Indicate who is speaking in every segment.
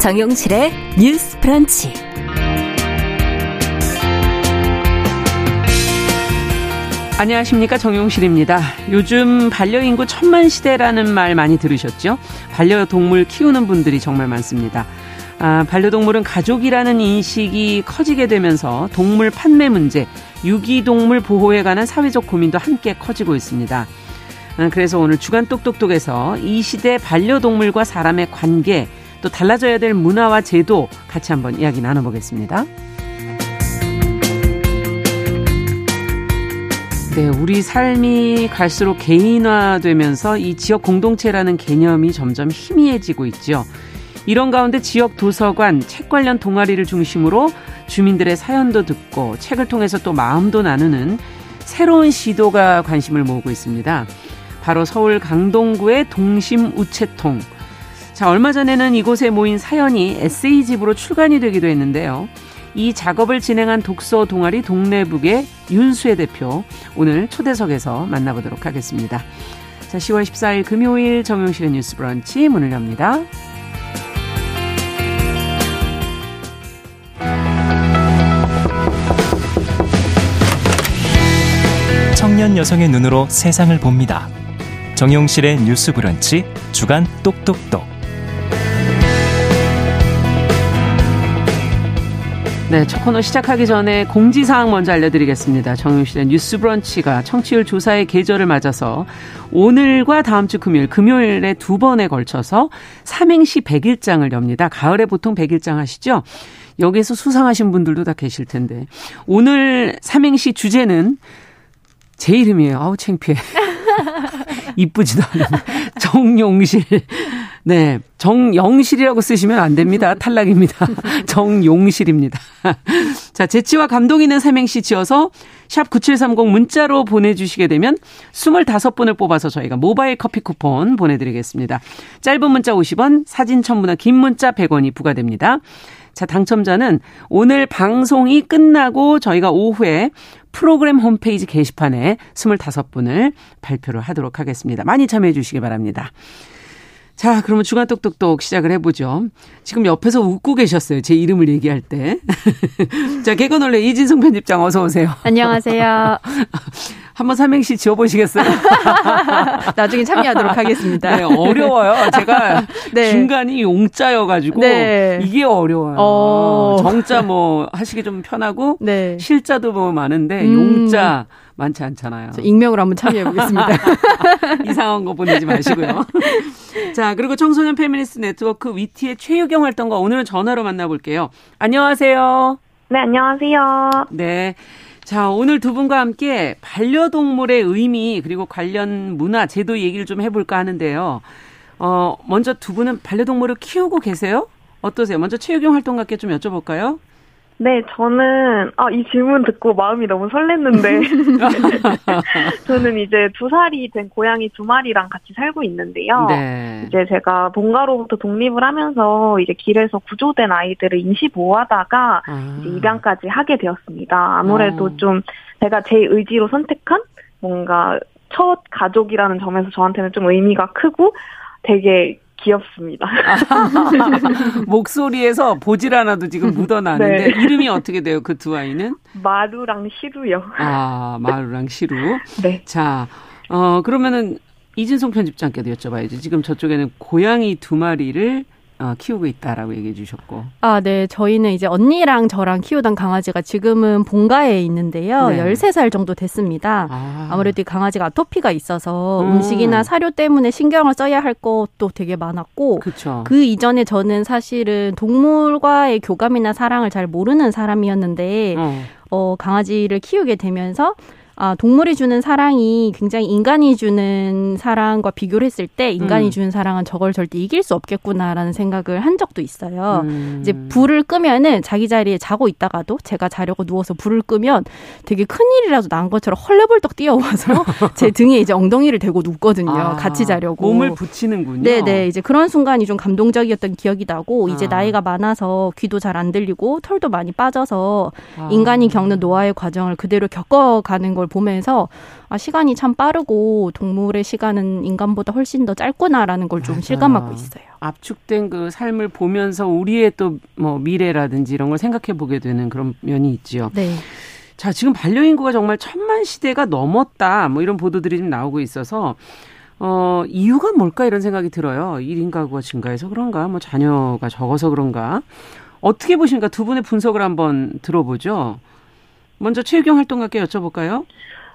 Speaker 1: 정용실의 뉴스 프런치.
Speaker 2: 안녕하십니까 정용실입니다. 요즘 반려인구 천만 시대라는 말 많이 들으셨죠? 반려동물 키우는 분들이 정말 많습니다. 아, 반려동물은 가족이라는 인식이 커지게 되면서 동물 판매 문제, 유기동물 보호에 관한 사회적 고민도 함께 커지고 있습니다. 아, 그래서 오늘 주간 똑똑똑에서 이 시대 반려동물과 사람의 관계, 또 달라져야 될 문화와 제도 같이 한번 이야기 나눠보겠습니다. 네, 우리 삶이 갈수록 개인화되면서 이 지역 공동체라는 개념이 점점 희미해지고 있죠. 이런 가운데 지역 도서관, 책 관련 동아리를 중심으로 주민들의 사연도 듣고 책을 통해서 또 마음도 나누는 새로운 시도가 관심을 모으고 있습니다. 바로 서울 강동구의 동심 우체통. 자, 얼마 전에는 이곳에 모인 사연이 에세이집으로 출간이 되기도 했는데요. 이 작업을 진행한 독서 동아리 동네북의 윤수혜 대표 오늘 초대석에서 만나보도록 하겠습니다. 자, 10월 14일 금요일 정용실의 뉴스 브런치 문을 엽니다.
Speaker 3: 청년 여성의 눈으로 세상을 봅니다. 정용실의 뉴스 브런치 주간 똑똑똑.
Speaker 2: 네, 첫 코너 시작하기 전에 공지사항 먼저 알려드리겠습니다. 정용실의 뉴스 브런치가 청취율 조사의 계절을 맞아서 오늘과 다음 주 금요일, 금요일에 두 번에 걸쳐서 삼행시 100일장을 엽니다. 가을에 보통 100일장 하시죠? 여기서 수상하신 분들도 다 계실 텐데. 오늘 삼행시 주제는 제 이름이에요. 아우, 창피해. 이쁘지도 않은 정용실. 네. 정영실이라고 쓰시면 안 됩니다. 탈락입니다. 정용실입니다. 자, 재치와 감동 있는 삼행시 지어서 샵 9730 문자로 보내주시게 되면 25분을 뽑아서 저희가 모바일 커피 쿠폰 보내드리겠습니다. 짧은 문자 50원, 사진 첨부나 긴 문자 100원이 부과됩니다. 자, 당첨자는 오늘 방송이 끝나고 저희가 오후에 프로그램 홈페이지 게시판에 25분을 발표를 하도록 하겠습니다. 많이 참여해 주시기 바랍니다. 자, 그러면 주간 똑똑똑 시작을 해보죠. 지금 옆에서 웃고 계셨어요. 제 이름을 얘기할 때. 자, 개건원래 이진성 편집장 어서 오세요.
Speaker 4: 안녕하세요.
Speaker 2: 한번 삼행시 지어보시겠어요?
Speaker 4: 나중에 참여하도록 하겠습니다.
Speaker 2: 네, 어려워요. 제가 네. 중간이 용자여가지고 네. 이게 어려워요. 어... 정자 뭐 하시기 좀 편하고 네. 실자도 뭐 많은데 음... 용자 많지 않잖아요.
Speaker 4: 익명으로 한번 참여해 보겠습니다.
Speaker 2: 이상한 거 보내지 마시고요. 자, 그리고 청소년 페미니스트 네트워크 위티의 최유경 활동가 오늘은 전화로 만나볼게요. 안녕하세요.
Speaker 5: 네, 안녕하세요.
Speaker 2: 네. 자, 오늘 두 분과 함께 반려동물의 의미 그리고 관련 문화, 제도 얘기를 좀 해볼까 하는데요. 어, 먼저 두 분은 반려동물을 키우고 계세요? 어떠세요? 먼저 최유경 활동가께 좀 여쭤볼까요?
Speaker 5: 네, 저는 아, 이 질문 듣고 마음이 너무 설렜는데 저는 이제 두 살이 된 고양이 두 마리랑 같이 살고 있는데요. 네. 이제 제가 본가로부터 독립을 하면서 이제 길에서 구조된 아이들을 임시 보호하다가 아. 이제 입양까지 하게 되었습니다. 아무래도 어. 좀 제가 제 의지로 선택한 뭔가 첫 가족이라는 점에서 저한테는 좀 의미가 크고 되게 귀엽습니다.
Speaker 2: 목소리에서 보질 않아도 지금 묻어나는데 네. 이름이 어떻게 돼요? 그 두 아이는?
Speaker 5: 마루랑 시루요.
Speaker 2: 아, 마루랑 시루. 네. 자, 어 그러면은 이진송 편집장께도 여쭤봐야죠. 지금 저쪽에는 고양이 두 마리를 어, 키우고 있다라고 얘기해 주셨고.
Speaker 4: 아, 네. 저희는 이제 언니랑 저랑 키우던 강아지가 지금은 본가에 있는데요. 네. 13살 정도 됐습니다. 아. 무래도이 강아지가 아토피가 있어서 음. 식이나 사료 때문에 신경을 써야 할 것도 되게 많았고 그쵸. 그 이전에 저는 사실은 동물과의 교감이나 사랑을 잘 모르는 사람이었는데 어, 어 강아지를 키우게 되면서 아, 동물이 주는 사랑이 굉장히 인간이 주는 사랑과 비교를 했을 때 인간이 음. 주는 사랑은 저걸 절대 이길 수 없겠구나라는 생각을 한 적도 있어요. 음. 이제 불을 끄면은 자기 자리에 자고 있다가도 제가 자려고 누워서 불을 끄면 되게 큰 일이라도 난 것처럼 헐레벌떡 뛰어와서 제 등에 이제 엉덩이를 대고 눕거든요. 아, 같이 자려고.
Speaker 2: 몸을 붙이는군요.
Speaker 4: 네네. 이제 그런 순간이 좀 감동적이었던 기억이 나고 이제 아. 나이가 많아서 귀도 잘 안 들리고 털도 많이 빠져서 아. 인간이 겪는 노화의 과정을 그대로 겪어가는 걸 보면서 아, 시간이 참 빠르고 동물의 시간은 인간보다 훨씬 더 짧구나라는 걸 좀 실감하고 있어요.
Speaker 2: 압축된 그 삶을 보면서 우리의 또 뭐 미래라든지 이런 걸 생각해 보게 되는 그런 면이 있지요.
Speaker 4: 네.
Speaker 2: 자, 지금 반려인구가 정말 천만 시대가 넘었다. 뭐 이런 보도들이 좀 나오고 있어서 어, 이유가 뭘까 이런 생각이 들어요. 1인 가구가 증가해서 그런가? 뭐 자녀가 적어서 그런가? 어떻게 보십니까? 두 분의 분석을 한번 들어보죠. 먼저 최유경 활동가께 여쭤볼까요?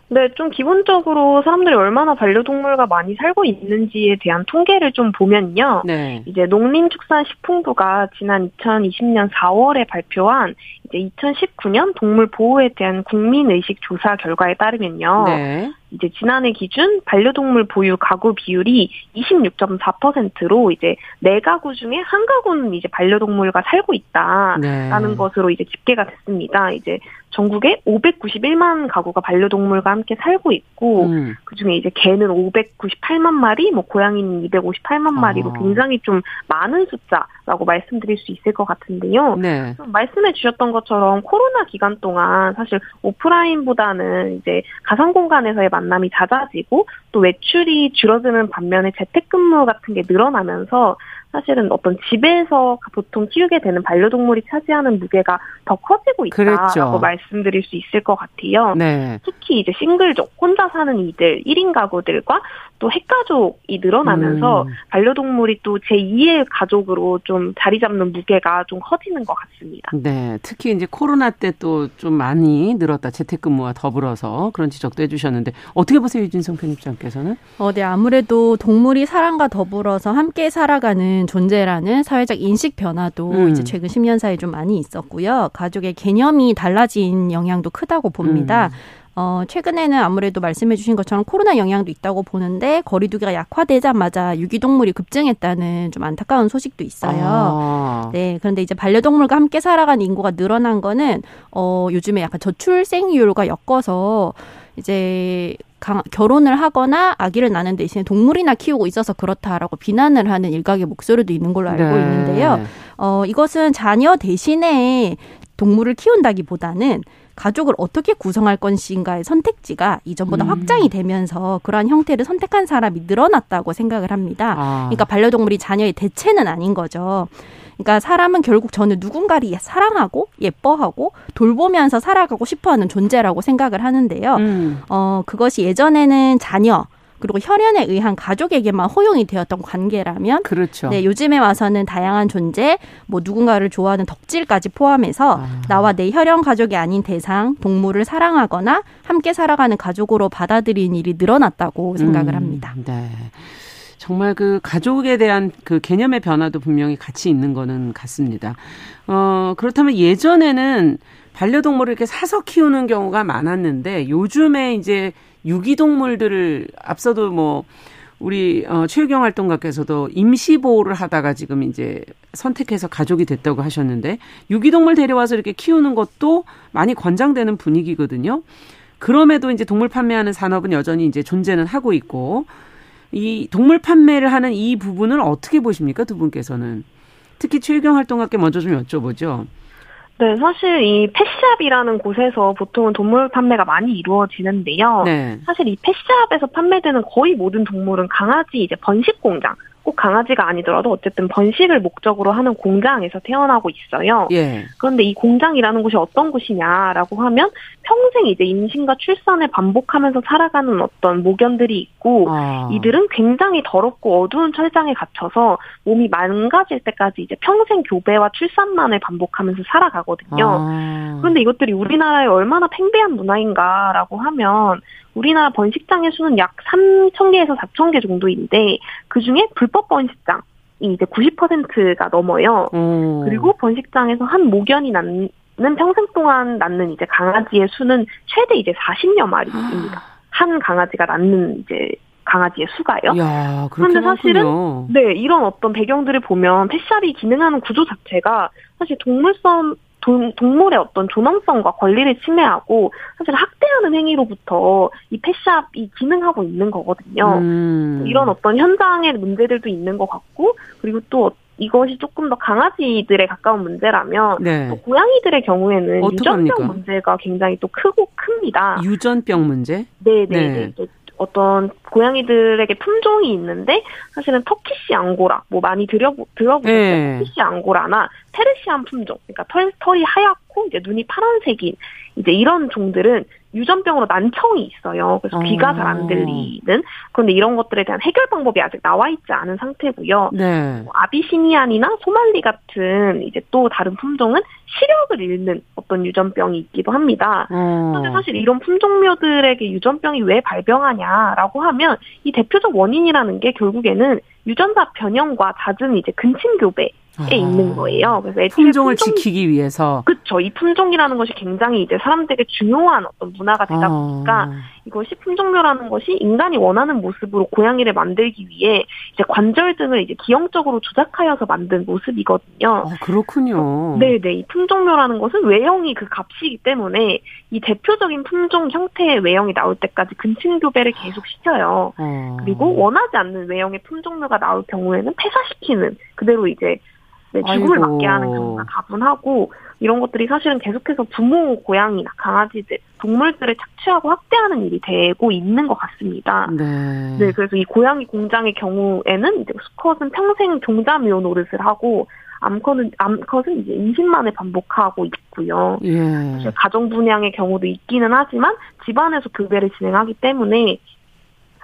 Speaker 5: 네, 좀 기본적으로 사람들이 얼마나 반려동물과 많이 살고 있는지에 대한 통계를 좀 보면요. 네. 이제 농림축산식품부가 지난 2020년 4월에 발표한 이제 2019년 동물 보호에 대한 국민의식 조사 결과에 따르면요. 네. 이제 지난해 기준 반려동물 보유 가구 비율이 26.4%로 이제 네 가구 중에 한 가구는 이제 반려동물과 살고 있다라는 네. 것으로 이제 집계가 됐습니다. 이제 전국에 591만 가구가 반려동물과 함께 살고 있고 음. 그중에 이제 개는 598만 마리, 뭐 고양이는 258만 마리로 아. 굉장히 좀 많은 숫자라고 말씀드릴 수 있을 것 같은데요. 네. 말씀해 주셨던 것처럼 코로나 기간 동안 사실 오프라인보다는 이제 가상 공간에서의 만 남이 잦아지고 또 외출이 줄어드는 반면에 재택근무 같은 게 늘어나면서 사실은 어떤 집에서 보통 키우게 되는 반려동물이 차지하는 무게가 더 커지고 있다라고 그랬죠. 말씀드릴 수 있을 것 같아요. 네. 특히 이제 싱글족, 혼자 사는 이들, 1인 가구들과 또 핵가족이 늘어나면서 음. 반려동물이 또 제2의 가족으로 좀 자리 잡는 무게가 좀 커지는 것 같습니다.
Speaker 2: 네. 특히 이제 코로나 때 또 좀 많이 늘었다. 재택근무와 더불어서 그런 지적도 해주셨는데 어떻게 보세요, 유진성 편집장께서는?
Speaker 4: 어, 네. 아무래도 동물이 사람과 더불어서 함께 살아가는 존재라는 사회적 인식 변화도 음. 이제 최근 10년 사이에 좀 많이 있었고요. 가족의 개념이 달라진 영향도 크다고 봅니다. 음. 어, 최근에는 아무래도 말씀해 주신 것처럼 코로나 영향도 있다고 보는데 거리두기가 약화되자마자 유기동물이 급증했다는 좀 안타까운 소식도 있어요. 아. 네. 그런데 이제 반려동물과 함께 살아가는 인구가 늘어난 거는 어, 요즘에 약간 저출생률과 엮어서 이제 강, 결혼을 하거나 아기를 낳는 대신에 동물이나 키우고 있어서 그렇다라고 비난을 하는 일각의 목소리도 있는 걸로 알고 네. 있는데요. 어, 이것은 자녀 대신에 동물을 키운다기보다는 가족을 어떻게 구성할 것인가의 선택지가 이전보다 음. 확장이 되면서 그러한 형태를 선택한 사람이 늘어났다고 생각을 합니다. 아. 그러니까 반려동물이 자녀의 대체는 아닌 거죠. 그러니까 사람은 결국 저는 누군가를 사랑하고 예뻐하고 돌보면서 살아가고 싶어하는 존재라고 생각을 하는데요. 음. 어 그것이 예전에는 자녀 그리고 혈연에 의한 가족에게만 허용이 되었던 관계라면 그렇죠. 네, 요즘에 와서는 다양한 존재, 뭐 누군가를 좋아하는 덕질까지 포함해서 아. 나와 내 혈연 가족이 아닌 대상, 동물을 사랑하거나 함께 살아가는 가족으로 받아들이는 일이 늘어났다고 생각을 음, 합니다. 네.
Speaker 2: 정말 그 가족에 대한 그 개념의 변화도 분명히 같이 있는 거는 같습니다. 어, 그렇다면 예전에는 반려동물을 이렇게 사서 키우는 경우가 많았는데 요즘에 이제 유기동물들을 앞서도 뭐 우리 어 최유경 활동가께서도 임시 보호를 하다가 지금 이제 선택해서 가족이 됐다고 하셨는데 유기동물 데려와서 이렇게 키우는 것도 많이 권장되는 분위기거든요. 그럼에도 이제 동물 판매하는 산업은 여전히 이제 존재는 하고 있고 이 동물 판매를 하는 이 부분을 어떻게 보십니까 두 분께서는 특히 최유경 활동가께 먼저 좀 여쭤보죠.
Speaker 5: 네, 사실 이 펫샵이라는 곳에서 보통은 동물 판매가 많이 이루어지는데요. 네. 사실 이 펫샵에서 판매되는 거의 모든 동물은 강아지 이제 번식 공장, 꼭 강아지가 아니더라도 어쨌든 번식을 목적으로 하는 공장에서 태어나고 있어요. 예. 그런데 이 공장이라는 곳이 어떤 곳이냐라고 하면 평생 이제 임신과 출산을 반복하면서 살아가는 어떤 모견들이 있고 아. 이들은 굉장히 더럽고 어두운 철장에 갇혀서 몸이 망가질 때까지 이제 평생 교배와 출산만을 반복하면서 살아가거든요. 아. 그런데 이것들이 우리나라에 얼마나 팽배한 문화인가라고 하면 우리나라 번식장의 수는 약 3천 개에서 4천 개 정도인데 그 중에 불법 번식장 이 이제 90%가 넘어요. 음. 그리고 번식장에서 한 모견이 낳는 평생 동안 낳는 이제 강아지의 수는 최대 이제 40여 마리입니다. 한 강아지가 낳는 이제 강아지의 수가요.
Speaker 2: 야, 그런데 사실은
Speaker 5: 네 이런 어떤 배경들을 보면 펫샵이 기능하는 구조 자체가 사실 동물성 동, 동물의 어떤 존엄성과 권리를 침해하고 사실 학대하는 행위로부터 이 펫샵이 기능하고 있는 거거든요. 음. 이런 어떤 현장의 문제들도 있는 것 같고 그리고 또 이것이 조금 더 강아지들에 가까운 문제라면 네. 또 고양이들의 경우에는 유전병 문제가 굉장히 또 크고 큽니다.
Speaker 2: 유전병 문제?
Speaker 5: 네 네. 네. 네. 어떤 고양이들에게 품종이 있는데 사실은 터키시 앙고라 뭐 많이 들여 들어보셨죠 네. 터키시 앙고라나 테르시안 품종 그러니까 털, 털이 하얗고 이제 눈이 파란색인 이제 이런 종들은 유전병으로 난청이 있어요. 그래서 어. 귀가 잘 안 들리는. 그런데 이런 것들에 대한 해결 방법이 아직 나와 있지 않은 상태고요. 네. 뭐 아비시니안이나 소말리 같은 이제 또 다른 품종은 시력을 잃는 어떤 유전병이 있기도 합니다. 어. 그런데 사실 이런 품종묘들에게 유전병이 왜 발병하냐라고 하면 이 대표적 원인이라는 게 결국에는 유전자 변형과 잦은 이제 근친 교배 에 아, 있는 거예요.
Speaker 2: 그래서 품종을 품종, 지키기 위해서
Speaker 5: 그렇죠. 이 품종이라는 것이 굉장히 이제 사람들에게 중요한 어떤 문화가 되다 아. 보니까 이것이 품종묘라는 것이 인간이 원하는 모습으로 고양이를 만들기 위해 이제 관절 등을 이제 기형적으로 조작하여서 만든 모습이거든요.
Speaker 2: 아, 그렇군요.
Speaker 5: 네, 네. 이 품종묘라는 것은 외형이 그 값이기 때문에 이 대표적인 품종 형태의 외형이 나올 때까지 근친 교배를 계속 시켜요. 아. 그리고 원하지 않는 외형의 품종묘가 나올 경우에는 폐사시키는 그대로 이제 네, 죽음을 아이고. 맞게 하는 경우가 다분하고 이런 것들이 사실은 계속해서 부모 고양이나 강아지들 동물들을 착취하고 학대하는 일이 되고 있는 것 같습니다. 네. 네, 그래서 이 고양이 공장의 경우에는 이제 수컷은 평생 종자묘 노릇을 하고 암컷은 암컷은 이제 20만에 반복하고 있고요. 예. 가정 분양의 경우도 있기는 하지만 집안에서 교배를 진행하기 때문에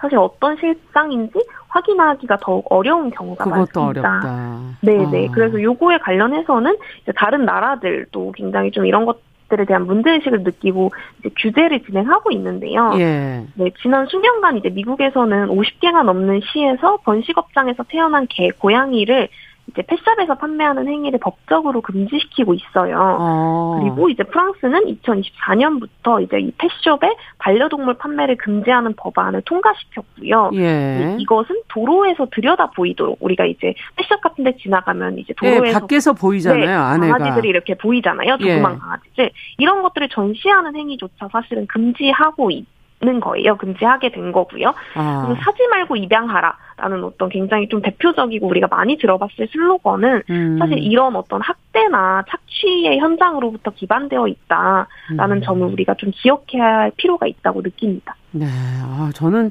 Speaker 5: 사실 어떤 실상인지 확인하기가 더욱 어려운 경우가
Speaker 2: 그것도
Speaker 5: 많습니다.
Speaker 2: 어렵다.
Speaker 5: 네네. 아. 그래서 요거에 관련해서는 다른 나라들도 굉장히 좀 이런 것 들에 대한 문제의식을 느끼고 이제 규제를 진행하고 있는데요. 예. 네, 지난 수년간 이제 미국에서는 50개가 넘는 시에서 번식업장에서 태어난 개, 고양이를 이제 펫샵에서 판매하는 행위를 법적으로 금지시키고 있어요. 어. 그리고 이제 프랑스는 2024년부터 이제 이 펫숍에 반려동물 판매를 금지하는 법안을 통과시켰고요. 예. 이것은 도로에서 들여다 보이도록 우리가 이제 펫숍 같은 데 지나가면 이제 예, 도로에서
Speaker 2: 예, 밖에서 보이잖아요. 네, 아내가.
Speaker 5: 강아지들이 이렇게 보이잖아요. 조그만 예. 강아지들. 이런 것들을 전시하는 행위조차 사실은 금지하고 있 는 거예요. 금지하게 된 거고요. 아. 사지 말고 입양하라라는 어떤 굉장히 좀 대표적이고 우리가 많이 들어봤을 슬로건은 음. 사실 이런 어떤 학대나 착취의 현장으로부터 기반되어 있다라는 음. 점을 우리가 좀 기억해야 할 필요가 있다고 느낍니다.
Speaker 2: 네, 아, 저는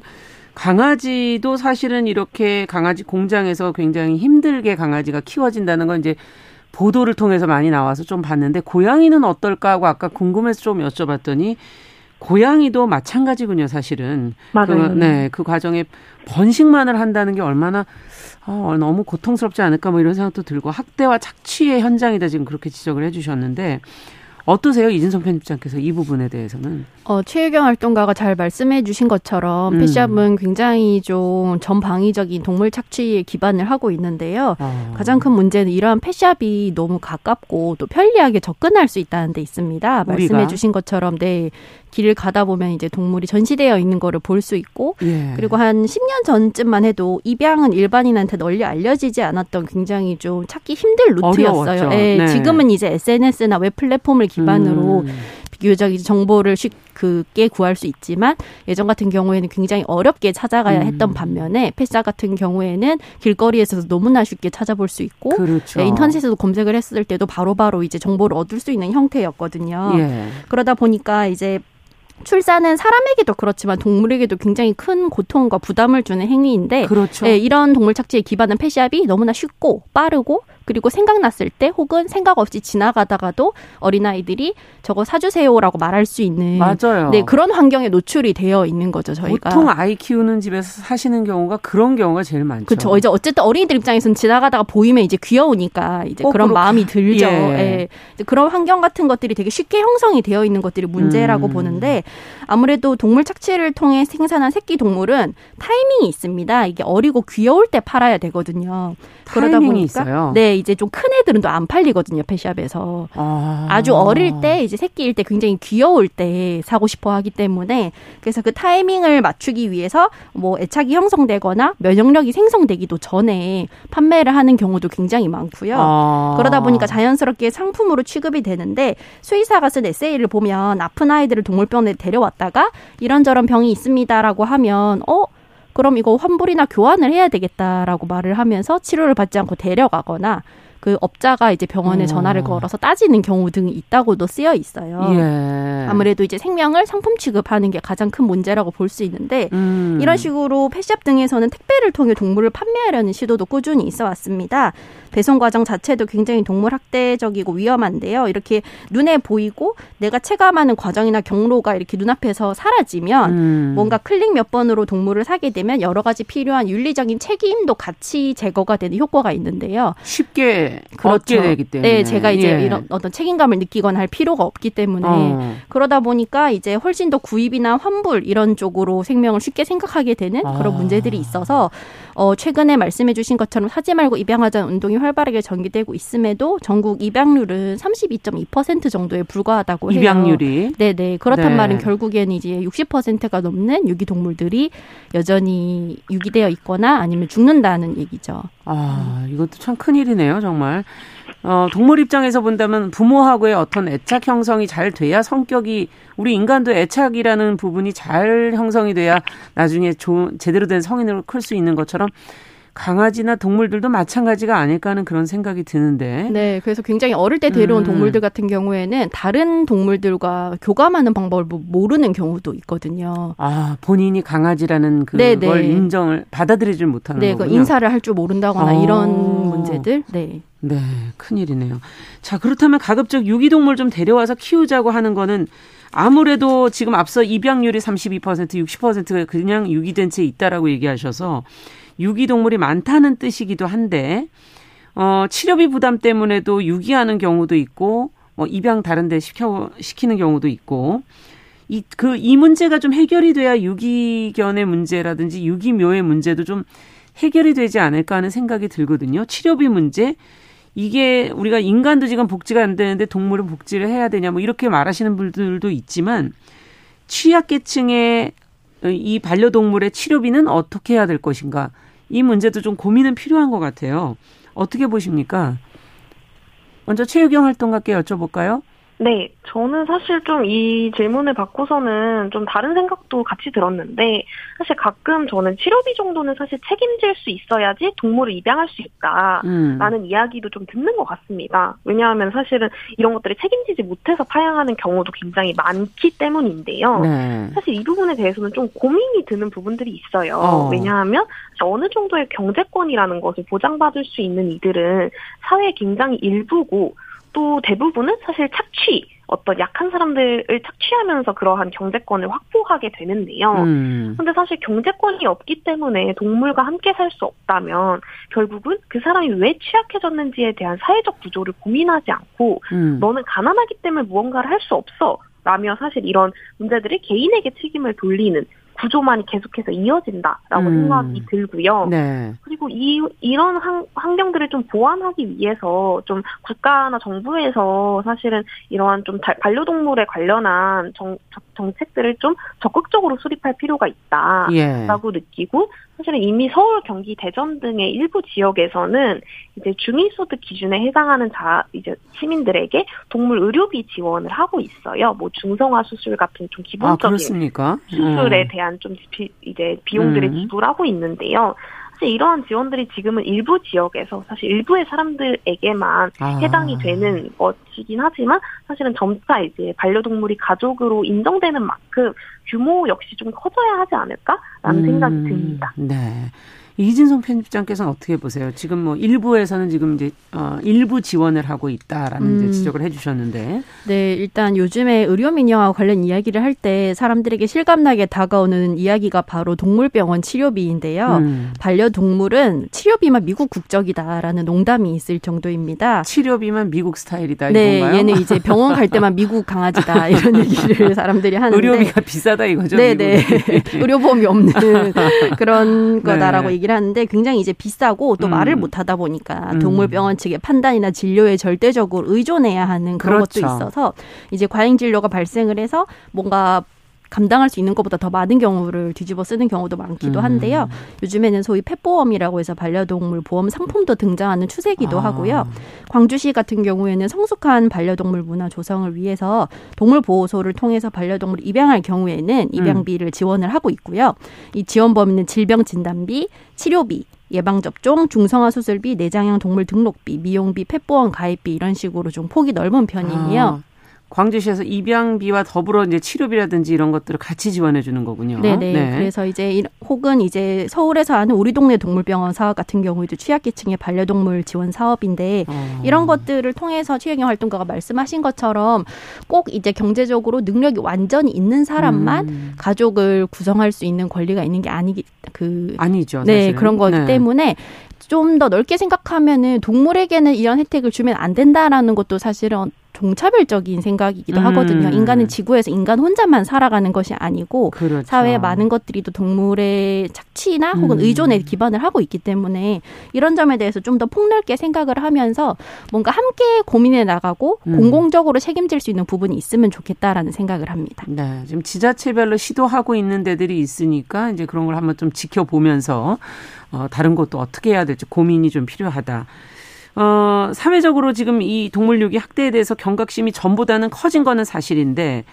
Speaker 2: 강아지도 사실은 이렇게 강아지 공장에서 굉장히 힘들게 강아지가 키워진다는 건 이제 보도를 통해서 많이 나와서 좀 봤는데 고양이는 어떨까 하고 아까 궁금해서 좀 여쭤봤더니 고양이도 마찬가지군요, 사실은.
Speaker 5: 맞아요.
Speaker 2: 그, 네, 그 과정에 번식만을 한다는 게 얼마나 어, 너무 고통스럽지 않을까 뭐 이런 생각도 들고 학대와 착취의 현장이다 지금 그렇게 지적을 해주셨는데 어떠세요, 이진성 편집장께서 이 부분에 대해서는?
Speaker 4: 어, 최유경 활동가가 잘 말씀해 주신 것처럼 음. 펫샵은 굉장히 좀 전방위적인 동물 착취에 기반을 하고 있는데요. 어. 가장 큰 문제는 이러한 펫샵이 너무 가깝고 또 편리하게 접근할 수 있다는 데 있습니다. 말씀해 주신 것처럼 네. 길을 가다 보면 이제 동물이 전시되어 있는 거를 볼 수 있고 예. 그리고 한 10년 전쯤만 해도 입양은 일반인한테 널리 알려지지 않았던 굉장히 좀 찾기 힘든 루트였어요. 예, 네. 지금은 이제 SNS나 웹 플랫폼을 기반으로 음. 비교적 정보를 쉽게 구할 수 있지만 예전 같은 경우에는 굉장히 어렵게 찾아가야 음. 했던 반면에 pet shop 같은 경우에는 길거리에서도 너무나 쉽게 찾아볼 수 있고 그렇죠. 네, 인터넷에서도 검색을 했을 때도 바로바로 바로 이제 정보를 얻을 수 있는 형태였거든요. 예. 그러다 보니까 이제 출산은 사람에게도 그렇지만 동물에게도 굉장히 큰 고통과 부담을 주는 행위인데
Speaker 2: 그렇죠.
Speaker 4: 예, 이런 동물 착지에 기반한 펫샵이 너무나 쉽고 빠르고 그리고 생각났을 때 혹은 생각 없이 지나가다가도 어린아이들이 저거 사주세요라고 말할 수 있는
Speaker 2: 맞아요.
Speaker 4: 네, 그런 환경에 노출이 되어 있는 거죠, 저희가.
Speaker 2: 보통 아이 키우는 집에서 사시는 경우가 그런 경우가 제일 많죠.
Speaker 4: 그렇죠. 이제 어쨌든 어린이들 입장에서는 지나가다가 보이면 이제 귀여우니까 이제 그런. 마음이 들죠. 예. 예. 그런 환경 같은 것들이 되게 쉽게 형성이 되어 있는 것들이 문제라고 음. 보는데 아무래도 동물 착취를 통해 생산한 새끼 동물은 타이밍이 있습니다. 이게 어리고 귀여울 때 팔아야 되거든요.
Speaker 2: 그러다 보니까 있어요.
Speaker 4: 네 이제 좀 큰 애들은 또 안 팔리거든요 펫샵에서 아. 주 어릴 때 이제 새끼일 때 굉장히 귀여울 때 사고 싶어 하기 때문에 그래서 그 타이밍을 맞추기 위해서 뭐 애착이 형성되거나 면역력이 생성되기도 전에 판매를 하는 경우도 굉장히 많고요. 아. 그러다 보니까 자연스럽게 상품으로 취급이 되는데 수의사가 쓴 에세이를 보면 아픈 아이들을 동물병원에 데려왔다가 이런저런 병이 있습니다라고 하면 어 그럼 이거 환불이나 교환을 해야 되겠다라고 말을 하면서 치료를 받지 않고 데려가거나 그 업자가 이제 병원에 어. 전화를 걸어서 따지는 경우 등이 있다고도 쓰여 있어요. 예. 아무래도 이제 생명을 상품 취급하는 게 가장 큰 문제라고 볼 수 있는데 음. 이런 식으로 펫샵 등에서는 택배를 통해 동물을 판매하려는 시도도 꾸준히 있어 왔습니다. 배송 과정 자체도 굉장히 동물 학대적이고 위험한데요. 이렇게 눈에 보이고 내가 체감하는 과정이나 경로가 이렇게 눈앞에서 사라지면 음. 뭔가 클릭 몇 번으로 동물을 사게 되면 여러 가지 필요한 윤리적인 책임도 같이 제거가 되는 효과가 있는데요.
Speaker 2: 쉽게 그렇게 되기 때문에.
Speaker 4: 네, 제가 이제 예. 이런 어떤 책임감을 느끼거나 할 필요가 없기 때문에 어. 그러다 보니까 이제 훨씬 더 구입이나 환불 이런 쪽으로 생명을 쉽게 생각하게 되는 그런 아. 문제들이 있어서 어 최근에 말씀해 주신 것처럼 사지 말고 입양하자는 운동이 활발하게 전개되고 있음에도 전국 입양률은 32.2% 정도에 불과하다고
Speaker 2: 해요. 입양률이
Speaker 4: 네네 그렇단 네. 말은 결국에는 이제 60%가 넘는 유기동물들이 여전히 유기되어 있거나 아니면 죽는다는 얘기죠.
Speaker 2: 아 이것도 참 큰 일이네요 정말. 어, 동물 입장에서 본다면 부모하고의 어떤 애착 형성이 잘 돼야 성격이 우리 인간도 애착이라는 부분이 잘 형성이 돼야 나중에 좋은 제대로 된 성인으로 클 수 있는 것처럼 강아지나 동물들도 마찬가지가 아닐까 하는 그런 생각이 드는데.
Speaker 4: 네, 그래서 굉장히 어릴 때 데려온 음. 동물들 같은 경우에는 다른 동물들과 교감하는 방법을 모르는 경우도 있거든요.
Speaker 2: 아, 본인이 강아지라는 그걸 네네. 네. 인정을 받아들이질 못하는
Speaker 4: 네,
Speaker 2: 그
Speaker 4: 인사를 할 줄 모른다거나 어. 이런 문제들. 네.
Speaker 2: 네, 큰일이네요. 자, 그렇다면 가급적 유기동물 좀 데려와서 키우자고 하는 거는 아무래도 지금 앞서 입양률이 32% 60%가 그냥 유기된 채 있다라고 얘기하셔서 유기동물이 많다는 뜻이기도 한데 어 치료비 부담 때문에도 유기하는 경우도 있고 뭐 입양 다른 데 시켜 시키는 경우도 있고 이 그이 그, 이 문제가 좀 해결이 돼야 유기견의 문제라든지 유기묘의 문제도 좀 해결이 되지 않을까 하는 생각이 들거든요. 치료비 문제 이게 우리가 인간도 지금 복지가 안 되는데 동물은 복지를 해야 되냐 뭐 이렇게 말하시는 분들도 있지만 취약계층의 이 반려동물의 치료비는 어떻게 해야 될 것인가 이 문제도 좀 고민은 필요한 것 같아요. 어떻게 보십니까? 먼저 체육형 활동가께 여쭤볼까요?
Speaker 5: 네, 저는 사실 좀 이 질문을 받고서는 좀 다른 생각도 같이 들었는데 사실 가끔 저는 치료비 정도는 사실 책임질 수 있어야지 동물을 입양할 수 있다라는 음. 이야기도 좀 듣는 것 같습니다. 왜냐하면 사실은 이런 것들이 책임지지 못해서 파양하는 경우도 굉장히 많기 때문인데요. 네. 사실 이 부분에 대해서는 좀 고민이 드는 부분들이 있어요. 어. 왜냐하면 어느 정도의 경제권이라는 것을 보장받을 수 있는 이들은 사회의 굉장히 일부고 또 대부분은 사실 착취, 어떤 약한 사람들을 착취하면서 그러한 경제권을 확보하게 되는데요. 음. 근데 사실 경제권이 없기 때문에 동물과 함께 살 수 없다면 결국은 그 사람이 왜 취약해졌는지에 대한 사회적 구조를 고민하지 않고 음. 너는 가난하기 때문에 무언가를 할 수 없어. 라며 사실 이런 문제들이 개인에게 책임을 돌리는 구조만이 계속해서 이어진다라고 음. 생각이 들고요. 네. 그리고 이 이런 환, 환경들을 좀 보완하기 위해서 좀 국가나 정부에서 사실은 이러한 좀 반려동물에 관련한 정, 정책들을 좀 적극적으로 수립할 필요가 있다라고 예. 느끼고 사실은 이미 서울, 경기, 대전 등의 일부 지역에서는 이제 중위소득 기준에 해당하는 자 이제 시민들에게 동물 의료비 지원을 하고 있어요. 뭐 중성화 수술 같은 좀 기본적인 아, 수술에 음. 대한 좀 비, 이제 비용들을 음. 지불하고 있는데요. 사실 이러한 지원들이 지금은 일부 지역에서 사실 일부의 사람들에게만 아. 해당이 되는 것이긴 하지만 사실은 점차 이제 반려동물이 가족으로 인정되는 만큼 규모 역시 좀 커져야 하지 않을까라는 음. 생각이 듭니다.
Speaker 2: 네. 이진성 편집장께서는 어떻게 보세요? 지금 뭐 일부에서는 지금 이제 어 일부 지원을 하고 있다라는 음. 지적을 해주셨는데.
Speaker 4: 네, 일단 요즘에 의료 민영화 관련 이야기를 할 때 사람들에게 실감나게 다가오는 이야기가 바로 동물병원 치료비인데요. 음. 반려동물은 치료비만 미국 국적이다라는 농담이 있을 정도입니다.
Speaker 2: 치료비만 미국 스타일이다
Speaker 4: 네,
Speaker 2: 이건가요?
Speaker 4: 얘는 이제 병원 갈 때만 미국 강아지다 이런 얘기를 사람들이 하는데
Speaker 2: 의료비가 비싸다 이거죠.
Speaker 4: 네, 네. 의료보험이 없는 그런 거다라고 네. 얘기를 하는데 굉장히 이제 비싸고 또 음. 말을 못 하다 보니까 음. 동물병원 측의 판단이나 진료에 절대적으로 의존해야 하는 그런 그렇죠. 것도 있어서 이제 과잉 진료가 발생을 해서 뭔가 감당할 수 있는 것보다 더 많은 경우를 뒤집어 쓰는 경우도 많기도 음. 한데요. 음. 요즘에는 소위 펫보험이라고 해서 반려동물 보험 상품도 등장하는 추세기도 아. 하고요. 광주시 같은 경우에는 성숙한 반려동물 문화 조성을 위해서 동물보호소를 통해서 반려동물 입양할 경우에는 입양비를 음. 지원을 하고 있고요. 이 지원 범위는 질병 진단비, 치료비, 예방접종, 중성화 수술비, 내장형 동물 등록비, 미용비, 펫보험 가입비 이런 식으로 좀 폭이 넓은 편이에요. 아.
Speaker 2: 광주시에서 입양비와 더불어 이제 치료비라든지 이런 것들을 같이 지원해 주는 거군요.
Speaker 4: 네네. 네. 그래서 이제 혹은 이제 서울에서 하는 우리 동네 동물병원 사업 같은 경우에도 취약계층의 반려동물 지원 사업인데 어. 이런 것들을 통해서 취약형 활동가가 말씀하신 것처럼 꼭 이제 경제적으로 능력이 완전히 있는 사람만 음. 가족을 구성할 수 있는 권리가 있는 게 아니기 그
Speaker 2: 아니죠.
Speaker 4: 네 사실은. 그런 거기 네. 때문에 좀더 넓게 생각하면은 동물에게는 이런 혜택을 주면 안 된다라는 것도 사실은 동차별적인 생각이기도 음. 하거든요. 인간은 지구에서 인간 혼자만 살아가는 것이 아니고 그렇죠. 사회의 많은 것들이 또 동물의 착취나 혹은 음. 의존에 기반을 하고 있기 때문에 이런 점에 대해서 좀 더 폭넓게 생각을 하면서 뭔가 함께 고민해 나가고 음. 공공적으로 책임질 수 있는 부분이 있으면 좋겠다라는 생각을 합니다.
Speaker 2: 네, 지금 지자체별로 시도하고 있는 데들이 있으니까 이제 그런 걸 한번 좀 지켜보면서 어, 다른 것도 어떻게 해야 될지 고민이 좀 필요하다. 어, 사회적으로 지금 이 동물육이 학대에 대해서 경각심이 전보다는 커진 거는 사실인데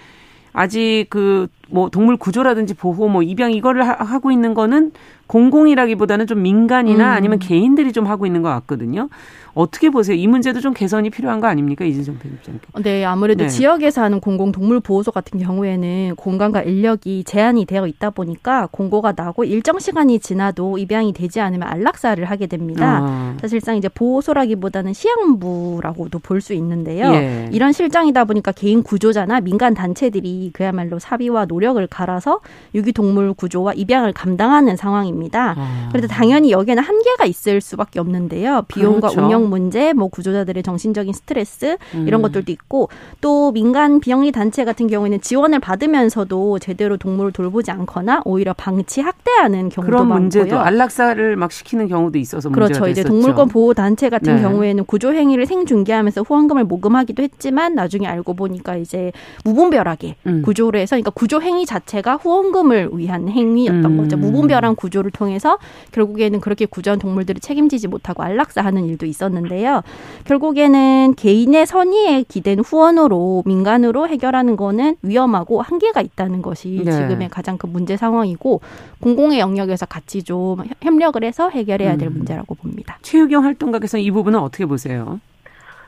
Speaker 2: 아직 그 뭐 동물 구조라든지 보호 뭐 입양 이거를 하, 고 있는 거는 공공이라기보다는 좀 민간이나 음. 아니면 개인들이 좀 하고 있는 것 같거든요. 어떻게 보세요? 이 문제도 좀 개선이 필요한 거 아닙니까? 이진성 편집장님.
Speaker 4: 네, 아무래도 네. 지역에서 하는 공공동물보호소 같은 경우에는 공간과 인력이 제한이 되어 있다 보니까 공고가 나고 일정 시간이 지나도 입양이 되지 않으면 안락사를 하게 됩니다. 아. 사실상 이제 보호소라기보다는 시양부라고도 볼 수 있는데요. 예. 이런 실정이다 보니까 개인 구조자나 민간 단체들이 그야말로 사비와 노력을 갈아서 유기동물 구조와 입양을 감당하는 상황입니다. 아. 그래도 당연히 여기에는 한계가 있을 수밖에 없는데요. 비용과 그렇죠. 운영 문제, 뭐 구조자들의 정신적인 스트레스 이런 음. 것들도 있고 또 민간 비영리 단체 같은 경우에는 지원을 받으면서도 제대로 동물을 돌보지 않거나 오히려 방치 학대하는 경우도
Speaker 2: 그런
Speaker 4: 많고요.
Speaker 2: 문제도 안락사를 막 시키는 경우도 있어서
Speaker 4: 그렇죠. 이제 동물권 보호 단체 같은 네. 경우에는 구조 행위를 생중계하면서 후원금을 모금하기도 했지만 나중에 알고 보니까 이제 무분별하게 음. 구조를 해서 그러니까 구조 행위 자체가 후원금을 위한 행위였던 음. 거죠. 무분별한 구조를 통해서 결국에는 그렇게 구조한 동물들을 책임지지 못하고 안락사하는 일도 있었는데 있었는데요. 결국에는 개인의 선의에 기댄 후원으로 민간으로 해결하는 거는 위험하고 한계가 있다는 것이 네. 지금의 가장 큰 문제 상황이고 공공의 영역에서 같이 좀 협력을 해서 해결해야 될 음. 문제라고 봅니다.
Speaker 2: 최유경 활동가께서 이 부분은 어떻게 보세요?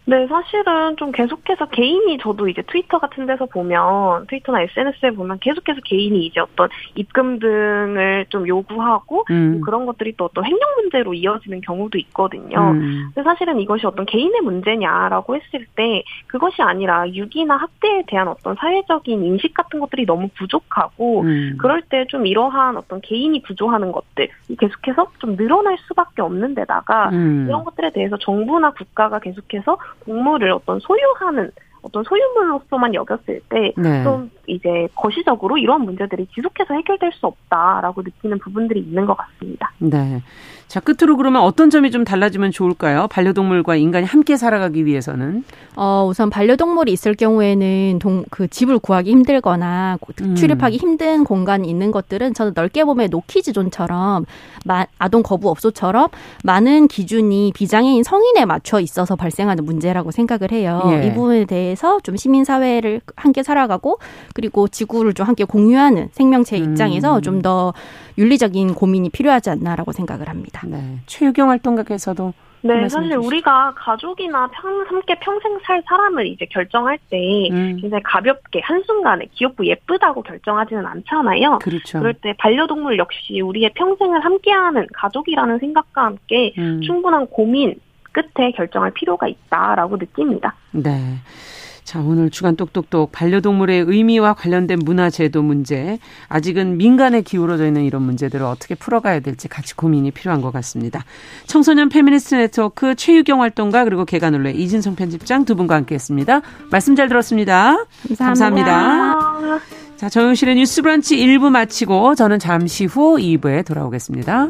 Speaker 5: 네, 사실은 좀 계속해서 개인이 저도 이제 트위터 같은 데서 보면 트위터나 SNS에 보면 계속해서 개인이 이제 어떤 입금 등을 좀 요구하고 음. 그런 것들이 또 어떤 횡령 문제로 이어지는 경우도 있거든요. 음. 근데 사실은 이것이 어떤 개인의 문제냐라고 했을 때 그것이 아니라 유기나 학대에 대한 어떤 사회적인 인식 같은 것들이 너무 부족하고 음. 그럴 때 좀 이러한 어떤 개인이 구조하는 것들 계속해서 좀 늘어날 수밖에 없는 데다가 음. 이런 것들에 대해서 정부나 국가가 계속해서 동물을 어떤 소유하는 어떤 소유물로서만 여겼을 때좀 네. 이제 거시적으로 이런 문제들이 지속해서 해결될 수 없다라고 느끼는 부분들이 있는 것 같습니다.
Speaker 2: 네. 자, 끝으로 그러면 어떤 점이 좀 달라지면 좋을까요? 반려동물과 인간이 함께 살아가기 위해서는?
Speaker 4: 어, 우선 반려동물이 있을 경우에는 동, 그 집을 구하기 힘들거나 음. 출입하기 힘든 공간이 있는 것들은 저는 넓게 보면 노키즈존처럼 아동 거부 업소처럼 많은 기준이 비장애인 성인에 맞춰 있어서 발생하는 문제라고 생각을 해요. 예. 이 부분에 대해 서 좀 시민사회를 함께 살아가고 그리고 지구를 좀 함께 공유하는 생명체 음. 입장에서 음. 좀더 윤리적인 고민이 필요하지 않나라고 생각을 합니다.
Speaker 2: 네. 최유경 활동가께서도
Speaker 5: 네, 사실 우리가 가족이나 평, 함께 평생 살 사람을 이제 결정할 때 음. 굉장히 가볍게 한순간에 귀엽고 예쁘다고 결정하지는 않잖아요.
Speaker 2: 그렇죠.
Speaker 5: 그럴 때 반려동물 역시 우리의 평생을 함께하는 가족이라는 생각과 함께 음. 충분한 고민 끝에 결정할 필요가 있다라고 느낍니다.
Speaker 2: 네. 자, 오늘 주간 똑똑똑 반려동물의 의미와 관련된 문화 제도 문제, 아직은 민간에 기울어져 있는 이런 문제들을 어떻게 풀어가야 될지 같이 고민이 필요한 것 같습니다. 청소년 페미니스트 네트워크 최유경 활동가 그리고 계간홀로 이진송 편집장 두 분과 함께했습니다. 말씀 잘 들었습니다.
Speaker 4: 감사합니다.
Speaker 2: 감사합니다. 자, 정용실의 뉴스 브런치 1부 마치고 저는 잠시 후 2부에 돌아오겠습니다.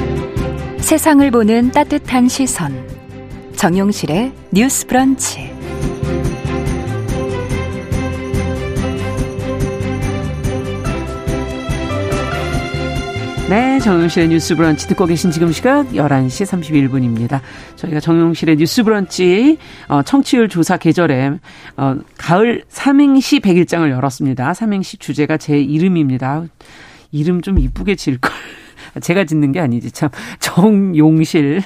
Speaker 1: 세상을 보는 따뜻한 시선. 정용실의 뉴스 브런치.
Speaker 2: 네, 정용실의 뉴스 브런치 듣고 계신 지금 시각 11시 31분입니다. 저희가 정용실의 뉴스 브런치 어, 청취율 조사 계절에 어, 가을 삼행시 100일장을 열었습니다. 삼행시 주제가 제 이름입니다. 이름 좀 이쁘게 지을걸. 제가 짓는 게 아니지 참 정용실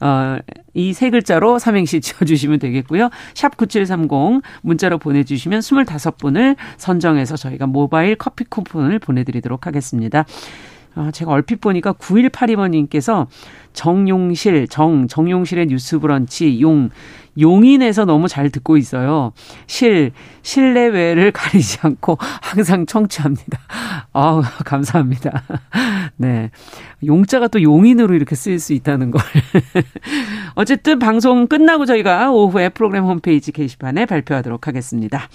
Speaker 2: 어, 이 세 글자로 삼행시 지어주시면 되겠고요. 샵 9730 문자로 보내주시면 25분을 선정해서 저희가 모바일 커피 쿠폰을 보내드리도록 하겠습니다. 아, 제가 얼핏 보니까 9182번님께서 정용실, 정, 정용실의 뉴스 브런치, 용, 용인에서 너무 잘 듣고 있어요. 실, 실내외를 가리지 않고 항상 청취합니다. 아 감사합니다. 네. 용자가 또 용인으로 이렇게 쓰일 수 있다는 걸. 어쨌든 방송 끝나고 저희가 오후에 프로그램 홈페이지 게시판에 발표하도록 하겠습니다.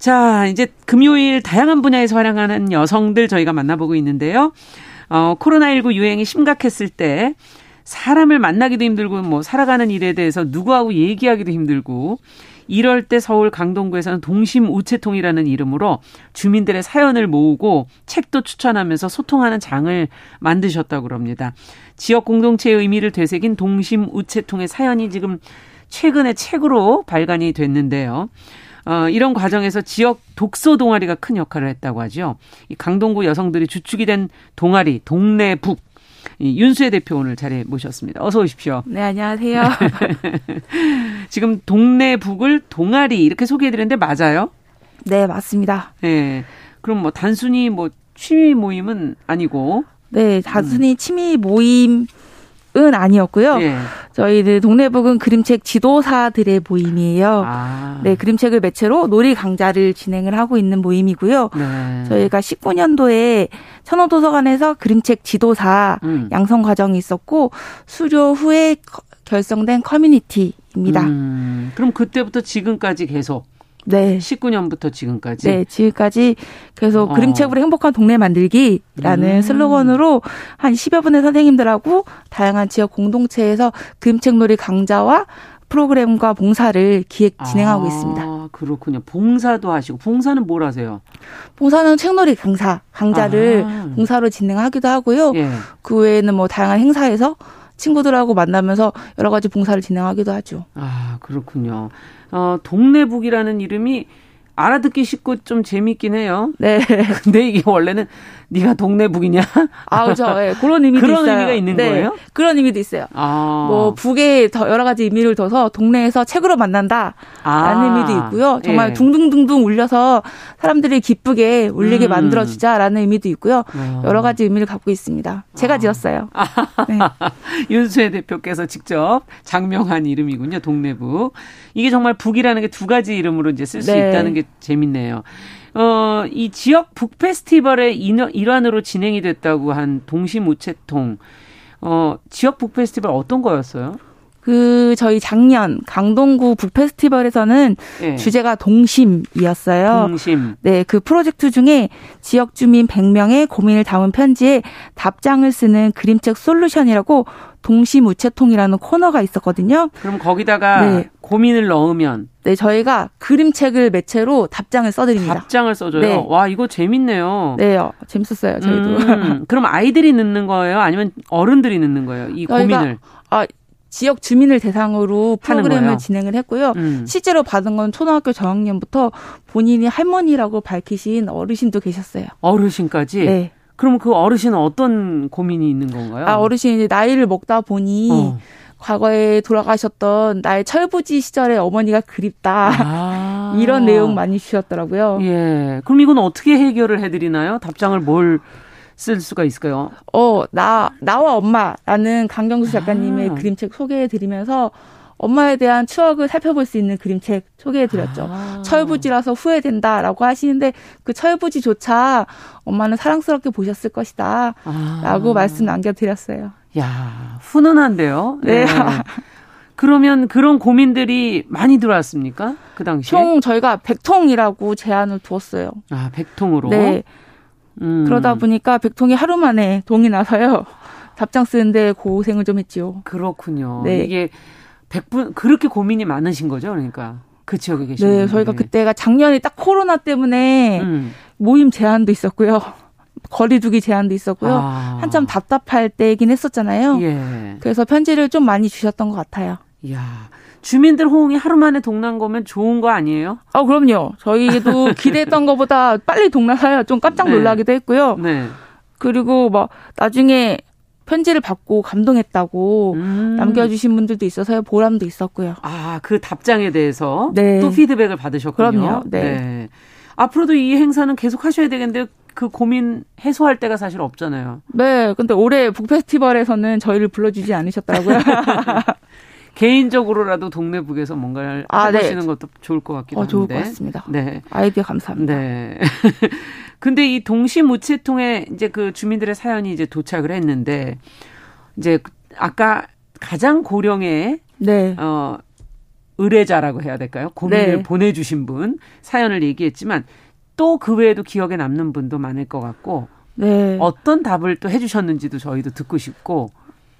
Speaker 2: 자, 이제 금요일 다양한 분야에서 활약하는 여성들 저희가 만나보고 있는데요. 어, 코로나19 유행이 심각했을 때 사람을 만나기도 힘들고 뭐 살아가는 일에 대해서 누구하고 얘기하기도 힘들고 이럴 때 서울 강동구에서는 동심 우체통이라는 이름으로 주민들의 사연을 모으고 책도 추천하면서 소통하는 장을 만드셨다고 그럽니다. 지역 공동체의 의미를 되새긴 동심 우체통의 사연이 지금 최근에 책으로 발간이 됐는데요. 어, 이런 과정에서 지역 독서 동아리가 큰 역할을 했다고 하죠. 이 강동구 여성들이 주축이 된 동아리 동네 북이 윤수혜 대표 오늘 자리에 모셨습니다. 어서 오십시오.
Speaker 6: 네, 안녕하세요.
Speaker 2: 지금 동네 북을 동아리 이렇게 소개해드렸는데 맞아요?
Speaker 6: 네, 맞습니다.
Speaker 2: 네. 그럼 뭐 단순히 뭐 취미 모임은 아니고.
Speaker 6: 네, 단순히 음. 취미 모임 은 아니었고요. 예. 저희들 동네북은 그림책 지도사들의 모임이에요. 아. 네, 그림책을 매체로 놀이 강좌를 진행을 하고 있는 모임이고요. 네. 저희가 19년도에 천호도서관에서 그림책 지도사 음. 양성 과정이 있었고 수료 후에 결성된 커뮤니티입니다. 음.
Speaker 2: 그럼 그때부터 지금까지 계속 네. 19년부터 지금까지.
Speaker 6: 네, 지금까지 계속 어. 그림책으로 행복한 동네 만들기라는 음. 슬로건으로 한 10여 분의 선생님들하고 다양한 지역 공동체에서 그림책 놀이 강좌와 프로그램과 봉사를 기획 진행하고 아, 있습니다.
Speaker 2: 그렇군요. 봉사도 하시고 봉사는 뭘 하세요?
Speaker 6: 봉사는 책놀이 강사 강좌를 아. 봉사로 진행하기도 하고요. 예. 그 외에는 뭐 다양한 행사에서 친구들하고 만나면서 여러 가지 봉사를 진행하기도 하죠.
Speaker 2: 아 그렇군요. 어, 동네북이라는 이름이 알아듣기 쉽고 좀 재밌긴 해요. 네. 근데 이게 원래는 네가 동네 북이냐?
Speaker 6: 아, 그죠. 네, 그런 의미도
Speaker 2: 그런
Speaker 6: 있어요.
Speaker 2: 의미가 있는
Speaker 6: 네,
Speaker 2: 거예요?
Speaker 6: 그런 의미도 있어요. 아. 뭐 북에 더 여러 가지 의미를 둬서 동네에서 책으로 만난다라는 아. 의미도 있고요. 정말 예. 둥둥둥둥 울려서 사람들이 기쁘게 울리게 음. 만들어 주자라는 의미도 있고요. 아. 여러 가지 의미를 갖고 있습니다. 제가 아. 지었어요.
Speaker 2: 네. 윤수혜 대표께서 직접 장명한 이름이군요. 동네 북. 이게 정말 북이라는 게 두 가지 이름으로 이제 쓸수 네. 있다는 게 재밌네요. 어, 이 지역 북 페스티벌의 일환으로 진행이 됐다고 한 동심우체통. 어, 지역 북 페스티벌 어떤 거였어요?
Speaker 6: 그 저희 작년 강동구 북 페스티벌에서는 네. 주제가 동심이었어요.
Speaker 2: 동심.
Speaker 6: 네, 그 프로젝트 중에 지역 주민 100명의 고민을 담은 편지에 답장을 쓰는 그림책 솔루션이라고 동심우체통이라는 코너가 있었거든요.
Speaker 2: 그럼 거기다가 네. 고민을 넣으면
Speaker 6: 네, 저희가 그림책을 매체로 답장을 써드립니다.
Speaker 2: 답장을 써줘요. 네. 와, 이거 재밌네요.
Speaker 6: 네, 요 재밌었어요. 저희도.
Speaker 2: 음, 그럼 아이들이 넣는 거예요? 아니면 어른들이 넣는 거예요? 이 고민을?
Speaker 6: 아, 지역 주민을 대상으로 프로그램을 진행을 했고요. 음. 실제로 받은 건 초등학교 저학년부터 본인이 할머니라고 밝히신 어르신도 계셨어요.
Speaker 2: 어르신까지?
Speaker 6: 네.
Speaker 2: 그럼 그 어르신은 어떤 고민이 있는 건가요?
Speaker 6: 아, 어르신이 나이를 먹다 보니 어. 과거에 돌아가셨던 나의 철부지 시절의 어머니가 그립다. 아. 이런 내용 많이 주셨더라고요.
Speaker 2: 예. 그럼 이건 어떻게 해결을 해드리나요? 답장을 뭘 쓸 수가 있을까요?
Speaker 6: 어, 나, 나와 엄마라는 강경수 작가님의 아. 그림책 소개해 드리면서 엄마에 대한 추억을 살펴볼 수 있는 그림책 소개해드렸죠. 아. 철부지라서 후회된다라고 하시는데 그 철부지조차 엄마는 사랑스럽게 보셨을 것이다. 아. 라고 말씀 남겨드렸어요.
Speaker 2: 야 훈훈한데요. 네. 네. 그러면 그런 고민들이 많이 들어왔습니까? 그 당시에?
Speaker 6: 총 저희가 100통이라고 제안을 두었어요.
Speaker 2: 아, 100통으로?
Speaker 6: 네. 음. 그러다 보니까 100통이 하루 만에 동이 나서요. 답장 쓰는데 고생을 좀 했지요.
Speaker 2: 그렇군요. 네. 이게 100분, 그렇게 고민이 많으신 거죠? 그러니까. 그 지역에 계시는
Speaker 6: 네, 저희가 그때가 작년에 딱 코로나 때문에 음. 모임 제한도 있었고요. 거리두기 제한도 있었고요. 아. 한참 답답할 때이긴 했었잖아요. 예. 그래서 편지를 좀 많이 주셨던 것 같아요.
Speaker 2: 이야. 주민들 호응이 하루 만에 동난 거면 좋은 거 아니에요?
Speaker 6: 어, 그럼요. 저희도 기대했던 것보다 빨리 동나서요. 좀 깜짝 네. 놀라기도 했고요. 네. 그리고 뭐 나중에 편지를 받고 감동했다고 음. 남겨주신 분들도 있어서요. 보람도 있었고요.
Speaker 2: 아, 그 답장에 대해서 네. 또 피드백을 받으셨군요.
Speaker 6: 그럼요. 네. 네.
Speaker 2: 앞으로도 이 행사는 계속 하셔야 되겠는데 그 고민 해소할 때가 사실 없잖아요.
Speaker 6: 네. 근데 올해 북 페스티벌에서는 저희를 불러주지 않으셨더라고요.
Speaker 2: 개인적으로라도 동네 북에서 뭔가를 아, 해보시는 네. 것도 좋을 것 같기도
Speaker 6: 어,
Speaker 2: 한데.
Speaker 6: 좋을 것 같습니다. 네. 아이디어 감사합니다. 네.
Speaker 2: 근데 이 동시무체통에 이제 그 주민들의 사연이 이제 도착을 했는데 이제 아까 가장 고령의 네. 어 의뢰자라고 해야 될까요? 고민을 네. 보내주신 분 사연을 얘기했지만 또 그 외에도 기억에 남는 분도 많을 것 같고 네. 어떤 답을 또 해주셨는지도 저희도 듣고 싶고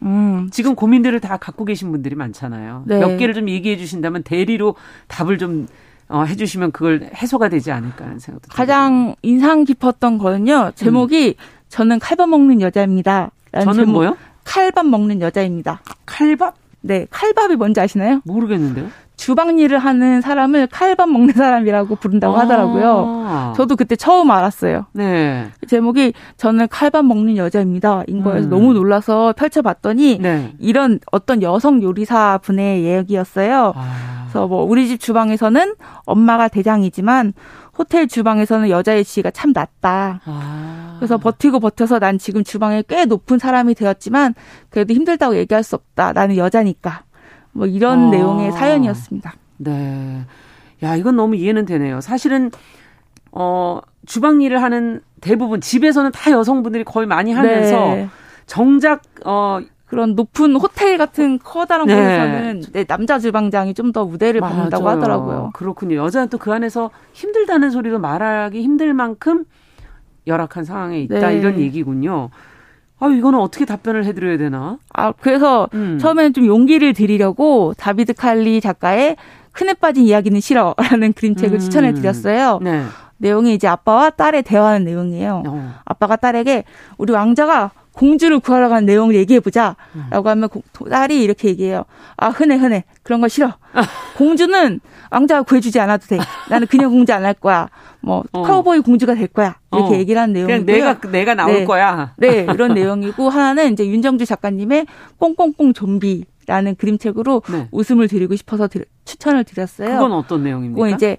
Speaker 2: 음. 지금 고민들을 다 갖고 계신 분들이 많잖아요. 네. 몇 개를 좀 얘기해 주신다면 대리로 답을 좀 어, 해주시면 그걸 해소가 되지 않을까 하는 생각도
Speaker 6: 가장 듭니다. 인상 깊었던 거는요. 제목이 음. 저는 칼밥 먹는 여자입니다.
Speaker 2: 저는 제목, 뭐요?
Speaker 6: 칼밥 먹는 여자입니다.
Speaker 2: 칼밥?
Speaker 6: 네, 칼밥이 뭔지 아시나요?
Speaker 2: 모르겠는데요.
Speaker 6: 주방 일을 하는 사람을 칼밥 먹는 사람이라고 부른다고 아. 하더라고요. 저도 그때 처음 알았어요. 네. 제목이 저는 칼밥 먹는 여자입니다. 인 거에서 음. 너무 놀라서 펼쳐봤더니 네. 이런 어떤 여성 요리사 분의 이야기였어요. 아. 그래서 뭐 우리 집 주방에서는 엄마가 대장이지만 호텔 주방에서는 여자의 지위가 참 낮다. 아. 그래서 버티고 버텨서 난 지금 주방에 꽤 높은 사람이 되었지만 그래도 힘들다고 얘기할 수 없다. 나는 여자니까. 뭐 이런 아. 내용의 사연이었습니다.
Speaker 2: 네. 야, 이건 너무 이해는 되네요. 사실은 어 주방 일을 하는 대부분 집에서는 다 여성분들이 거의 많이 하면서 네. 정작 어
Speaker 6: 그런 높은 호텔 같은 커다란 네. 곳에서는 네, 남자 주방장이 좀더 무대를. 받는다고 하더라고요.
Speaker 2: 그렇군요. 여자는 또 그 안에서 힘들다는 소리도 말하기 힘들 만큼 열악한 상황에 있다 네. 이런 얘기군요. 아, 이거는 어떻게 답변을 해드려야 되나?
Speaker 6: 아, 그래서 음. 처음에는 좀 용기를 드리려고 다비드 칼리 작가의 큰애 빠진 이야기는 싫어라는 그림책을 음. 추천해 드렸어요. 네. 내용이 이제 아빠와 딸의 대화하는 내용이에요. 어. 아빠가 딸에게 우리 왕자가 공주를 구하러 간 내용을 얘기해보자. 음. 라고 하면 딸이 이렇게 얘기해요. 아, 흔해, 흔해. 그런 거 싫어. 공주는 왕자가 구해주지 않아도 돼. 나는 그냥 공주 안 할 거야. 뭐, 어. 카우보이 공주가 될 거야. 이렇게 어. 얘기를 하는 내용이고요.
Speaker 2: 내가, 내가 나올
Speaker 6: 네.
Speaker 2: 거야.
Speaker 6: 네, 이런 내용이고, 하나는 이제 윤정주 작가님의 뽕뽕뽕 좀비. 라는 그림책으로 네. 웃음을 드리고 싶어서 드, 추천을 드렸어요.
Speaker 2: 그건 어떤 내용입니까?
Speaker 6: 이제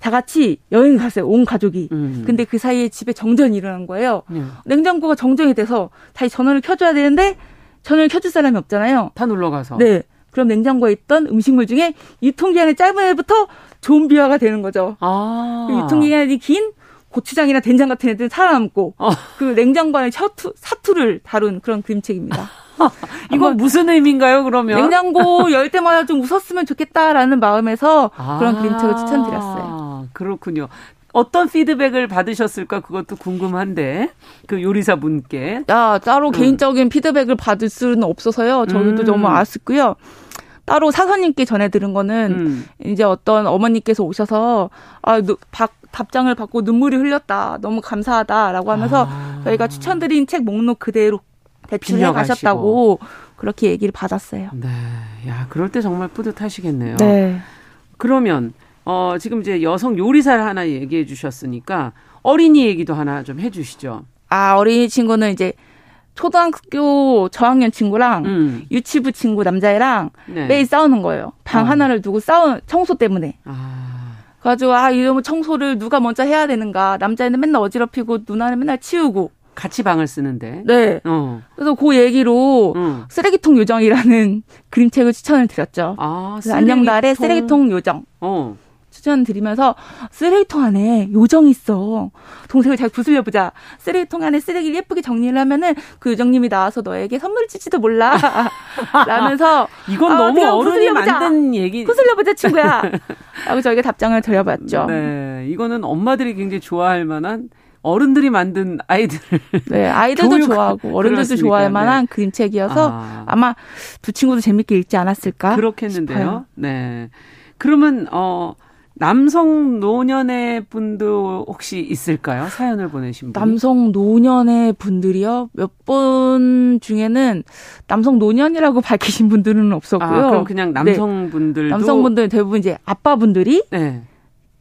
Speaker 6: 다 같이 여행 갔어요. 온 가족이. 음. 근데 그 사이에 집에 정전이 일어난 거예요. 음. 냉장고가 정전이 돼서 다시 전원을 켜줘야 되는데 전원을 켜줄 사람이 없잖아요.
Speaker 2: 다 눌러가서.
Speaker 6: 네. 그럼 냉장고에 있던 음식물 중에 유통기한이 짧은 애부터 좀비화가 되는 거죠. 아. 그 유통기한이 긴 고추장이나 된장 같은 애들은 살아남고 어. 그 냉장고 안에 사투, 사투를 다룬 그런 그림책입니다.
Speaker 2: 이건 무슨 의미인가요, 그러면?
Speaker 6: 냉장고 열 때마다 좀 웃었으면 좋겠다라는 마음에서 아. 그런 그림책을 추천드렸어요.
Speaker 2: 그렇군요. 어떤 피드백을 받으셨을까 그것도 궁금한데 그 요리사 분께
Speaker 6: 야 따로 음. 개인적인 피드백을 받을 수는 없어서요 저희도 음. 너무 아쉽고요 따로 사서님께 전해 들은 거는 음. 이제 어떤 어머니께서 오셔서 아 박, 답장을 받고 눈물이 흘렸다 너무 감사하다라고 하면서 아. 저희가 추천드린 책 목록 그대로 대출해 가셨다고 그렇게 얘기를 받았어요.
Speaker 2: 네. 야, 그럴 때 정말 뿌듯하시겠네요. 네. 그러면 어 지금 이제 여성 요리사를 하나 얘기해 주셨으니까 어린이 얘기도 하나 좀 해 주시죠.
Speaker 6: 아, 어린이 친구는 이제 초등학교 저학년 친구랑 음. 유치부 친구 남자애랑 네. 매일 싸우는 거예요. 방 어. 하나를 두고 싸우는 청소 때문에. 아. 가지고 아 이러면 청소를 누가 먼저 해야 되는가? 남자애는 맨날 어지럽히고 누나는 맨날 치우고.
Speaker 2: 같이 방을 쓰는데.
Speaker 6: 네. 어. 그래서 그 얘기로 음. 쓰레기통 요정이라는 그림책을 추천을 드렸죠. 아, 쓰레기통. 안녕달의 쓰레기통 요정. 어. 추천드리면서 쓰레기통 안에 요정 있어. 동생을 잘 부술려 보자. 쓰레기통 안에 쓰레기를 예쁘게 정리를 하면은 그 요정님이 나와서 너에게 선물을 줄지도 몰라. 라면서
Speaker 2: 이건 아, 너무 어른이 만든 얘기.
Speaker 6: 부술려 보자 친구야. 라고 저희가 답장을 드려봤죠.
Speaker 2: 네, 이거는 엄마들이 굉장히 좋아할 만한 어른들이 만든 아이들.
Speaker 6: 네, 아이들도 좋아하고 어른들도? 좋아할 만한 네. 그림책이어서 아. 마두 친구도 재밌게 읽지 않았을까?
Speaker 2: 그렇겠는데요.
Speaker 6: 싶어요.
Speaker 2: 네. 그러면 어 남성 노년의 분도 혹시 있을까요? 사연을 보내신 분.
Speaker 6: 남성 노년의 분들이요? 몇 분 중에는 남성 노년이라고 밝히신 분들은 없었고요. 아,
Speaker 2: 그럼 그냥 남성분들도 네.
Speaker 6: 남성분들 대부분 이제 아빠분들이 네.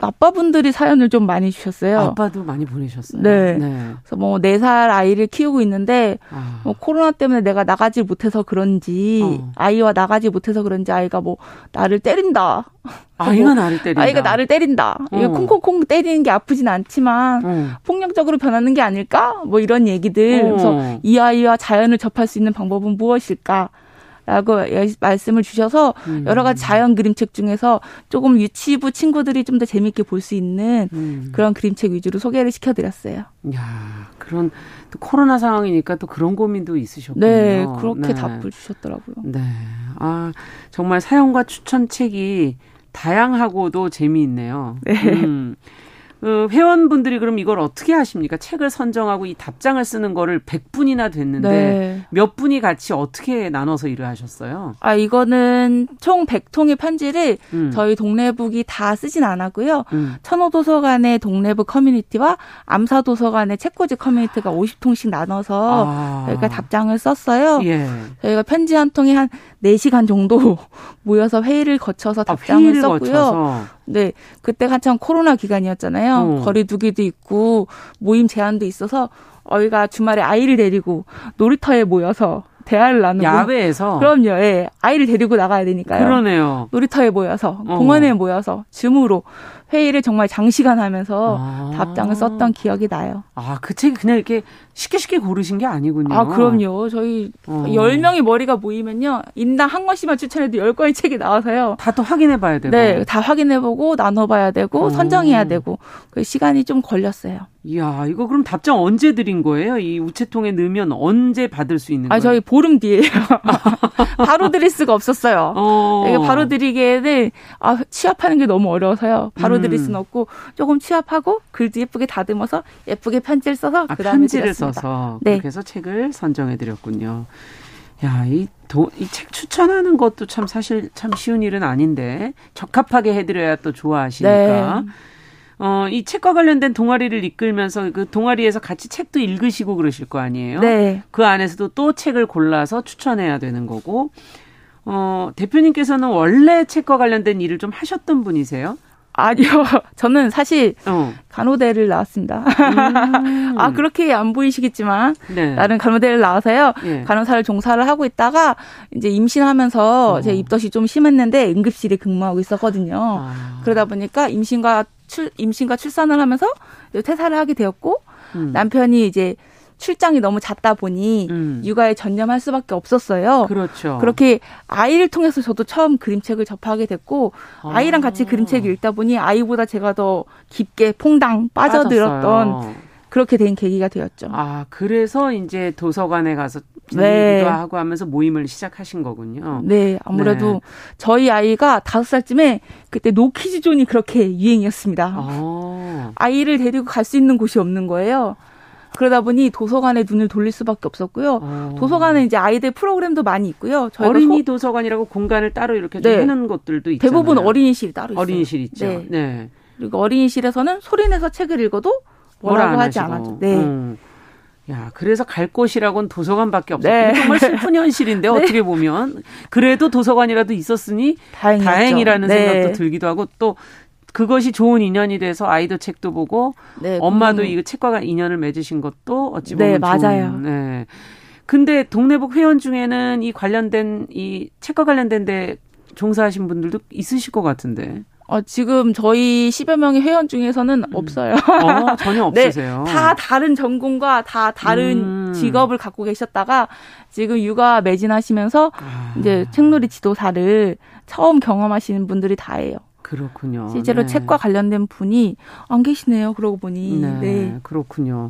Speaker 6: 아빠분들이 사연을 좀 많이 주셨어요.
Speaker 2: 아빠도 많이 보내셨어요.
Speaker 6: 네. 네. 그래서 뭐 네 살 아이를 키우고 있는데 아. 뭐 코로나 때문에 내가 나가지 못해서 그런지 어. 아이와 나가지 못해서 그런지 아이가 뭐 나를 때린다.
Speaker 2: 아이가 나를 때린다.
Speaker 6: 아이가 나를 때린다. 어. 이게 콩콩콩 때리는 게 아프진 않지만 어. 폭력적으로 변하는 게 아닐까? 뭐 이런 얘기들. 어. 그래서 이 아이와 자연을 접할 수 있는 방법은 무엇일까? 라고 말씀을 주셔서 음. 여러 가지 자연 그림책 중에서 조금 유치부 친구들이 좀 더 재밌게 볼 수 있는 음. 그런 그림책 위주로 소개를 시켜드렸어요.
Speaker 2: 야 그런 또 코로나 상황이니까 또 그런 고민도 있으셨군요.
Speaker 6: 네, 그렇게 네. 답을 주셨더라고요.
Speaker 2: 네, 아 정말 사연과 추천 책이 다양하고도 재미있네요. 네. 음. 어, 회원분들이 그럼 이걸 어떻게 하십니까? 책을 선정하고 이 답장을 쓰는 거를 100분이나 됐는데 네. 몇 분이 같이 어떻게 나눠서 일을 하셨어요?
Speaker 6: 아, 이거는 총 100통의 편지를 음. 저희 동네북이 다 쓰진 않았고요. 음. 천호도서관의 동네북 커뮤니티와 암사도서관의 책꽂이 커뮤니티가 50통씩 나눠서 아. 저희가 답장을 썼어요. 예. 저희가 편지 한 통에 한 4시간 정도 모여서 회의를 거쳐서 아, 답장을 아, 회의를 썼고요. 거쳐서. 네, 그때 한참 코로나 기간이었잖아요. 어. 거리두기도 있고 모임 제한도 있어서 저희가 주말에 아이를 데리고 놀이터에 모여서 대화를 나누고
Speaker 2: 야외에서
Speaker 6: 그럼요. 예. 아이를 데리고 나가야 되니까요.
Speaker 2: 그러네요.
Speaker 6: 놀이터에 모여서 어. 공원에 모여서 줌으로 회의를 정말 장시간 하면서 아. 답장을 썼던 기억이 나요.
Speaker 2: 아, 그 책이 그냥 이렇게 쉽게 쉽게 고르신 게 아니군요.
Speaker 6: 아, 그럼요. 저희 어. 10명이 머리가 모이면요. 인당 한 권씩만 추천해도 10권의 책이 나와서요.
Speaker 2: 다 또 확인해 봐야 되고.
Speaker 6: 네, 다 확인해 보고 나눠 봐야 되고 어. 선정해야 되고. 그 시간이 좀 걸렸어요.
Speaker 2: 이야, 이거 그럼 답장 언제 드린 거예요? 이 우체통에 넣으면 언제 받을 수 있는 아, 거예요?
Speaker 6: 아, 저희 보름 뒤에요. 바로 드릴 수가 없었어요. 어. 이게 바로 드리기에는 아, 취합하는 게 너무 어려워서요. 바로 음. 드릴 수는 없고 조금 취합하고 글도 예쁘게 다듬어서 예쁘게 편지를 써서 아, 그다음에
Speaker 2: 편지를 드렸습니다. 써서 네. 그렇게 해서 책을 선정해 드렸군요. 야, 이이책 추천하는 것도 참 사실 참 쉬운 일은 아닌데 적합하게 해드려야 또 좋아하시니까. 네. 어, 이 책과 관련된 동아리를 이끌면서 그 동아리에서 같이 책도 읽으시고 그러실 거 아니에요?
Speaker 6: 네.
Speaker 2: 그 안에서도 또 책을 골라서 추천해야 되는 거고, 어, 대표님께서는 원래 책과 관련된 일을 좀 하셨던 분이세요?
Speaker 6: 아니요. 저는 사실 어. 간호대를 나왔습니다. 음. 아 그렇게 안 보이시겠지만 네. 나는 간호대를 나와서요. 예. 간호사를 종사를 하고 있다가 이제 임신하면서 어. 제 입덧이 좀 심했는데 응급실에 근무하고 있었거든요. 아. 그러다 보니까 임신과 출 임신과 출산을 하면서 퇴사를 하게 되었고 음. 남편이 이제 출장이 너무 잦다 보니 음. 육아에 전념할 수밖에 없었어요.
Speaker 2: 그렇죠.
Speaker 6: 그렇게 아이를 통해서 저도 처음 그림책을 접하게 됐고 아. 이랑 같이 그림책을 읽다 보니 아이보다 제가 더 깊게 퐁당 빠져들었던 빠졌어요. 그렇게 된 계기가 되었죠.
Speaker 2: 아, 그래서 이제 도서관에 가서 네. 하고 하면서 모임을 시작하신 거군요.
Speaker 6: 네, 아무래도 네. 저희 아이가 다섯 살쯤에 그때 노키즈존이 그렇게 유행이었습니다. 아. 아이를 데리고 갈 수 있는 곳이 없는 거예요. 그러다 보니 도서관에 눈을 돌릴 수밖에 없었고요. 어. 도서관은 이제 아이들 프로그램도 많이 있고요.
Speaker 2: 어린이 소... 도서관이라고 공간을 따로 이렇게 네. 해놓은 것들도 있잖아요.
Speaker 6: 대부분 어린이실이 따로 있어요.
Speaker 2: 어린이실 있죠. 네. 네.
Speaker 6: 그리고 어린이실에서는 소리 내서 책을 읽어도 뭐라고 하지 않아죠. 네. 음.
Speaker 2: 야, 그래서 갈 곳이라고는 도서관밖에 없어요. 네. 정말 슬픈 현실인데 네. 어떻게 보면 그래도 도서관이라도 있었으니 다행이었죠. 다행이라는 네. 생각도 들기도 하고 또 그것이 좋은 인연이 돼서 아이도 책도 보고 네, 엄마도 이 책과 인연을 맺으신 것도 어찌 보면
Speaker 6: 네, 맞아요.
Speaker 2: 좋은, 네. 근데 동네북 회원 중에는 이 관련된 이 책과 관련된 데 종사하신 분들도 있으실 것 같은데.
Speaker 6: 어, 지금 저희 10여 명의 회원 중에서는 음. 없어요.
Speaker 2: 어, 전혀 없으세요?
Speaker 6: 네, 다 다른 전공과 다 다른 음. 직업을 갖고 계셨다가 지금 육아 매진하시면서 아. 이제 책놀이 지도사를 처음 경험하시는 분들이 다예요.
Speaker 2: 그렇군요.
Speaker 6: 실제로 네. 책과 관련된 분이 안 계시네요. 그러고 보니. 네, 네.
Speaker 2: 그렇군요.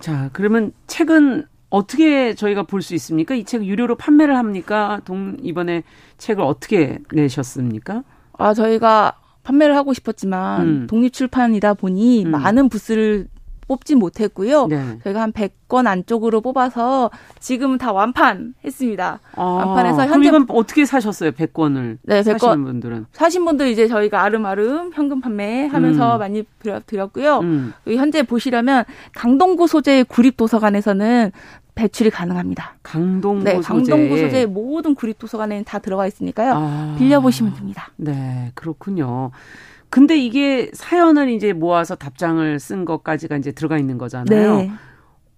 Speaker 2: 자, 그러면 책은 어떻게 저희가 볼 수 있습니까? 이 책 유료로 판매를 합니까? 동 이번에 책을 어떻게 내셨습니까?
Speaker 6: 아, 저희가 판매를 하고 싶었지만 음. 독립 출판이다 보니 음. 많은 부스를 뽑지 못했고요. 네. 저희가 한 100건 안쪽으로 뽑아서 지금은 다 완판했습니다. 아,
Speaker 2: 완판해서 현재 그럼 어떻게 사셨어요? 100건을 네, 100건 사시는 분들은
Speaker 6: 사신 분들 이제 저희가 아름아름 현금 판매하면서 음. 많이 드렸고요. 음. 현재 보시려면 강동구 소재의 구립 도서관에서는 배출이 가능합니다.
Speaker 2: 강동구
Speaker 6: 네, 강동구 소재. 의 모든 구립 도서관에는 다 들어가 있으니까요. 아, 빌려 보시면 됩니다.
Speaker 2: 네, 그렇군요. 근데 이게 사연을 이제 모아서 답장을 쓴 것까지가 이제 들어가 있는 거잖아요. 네.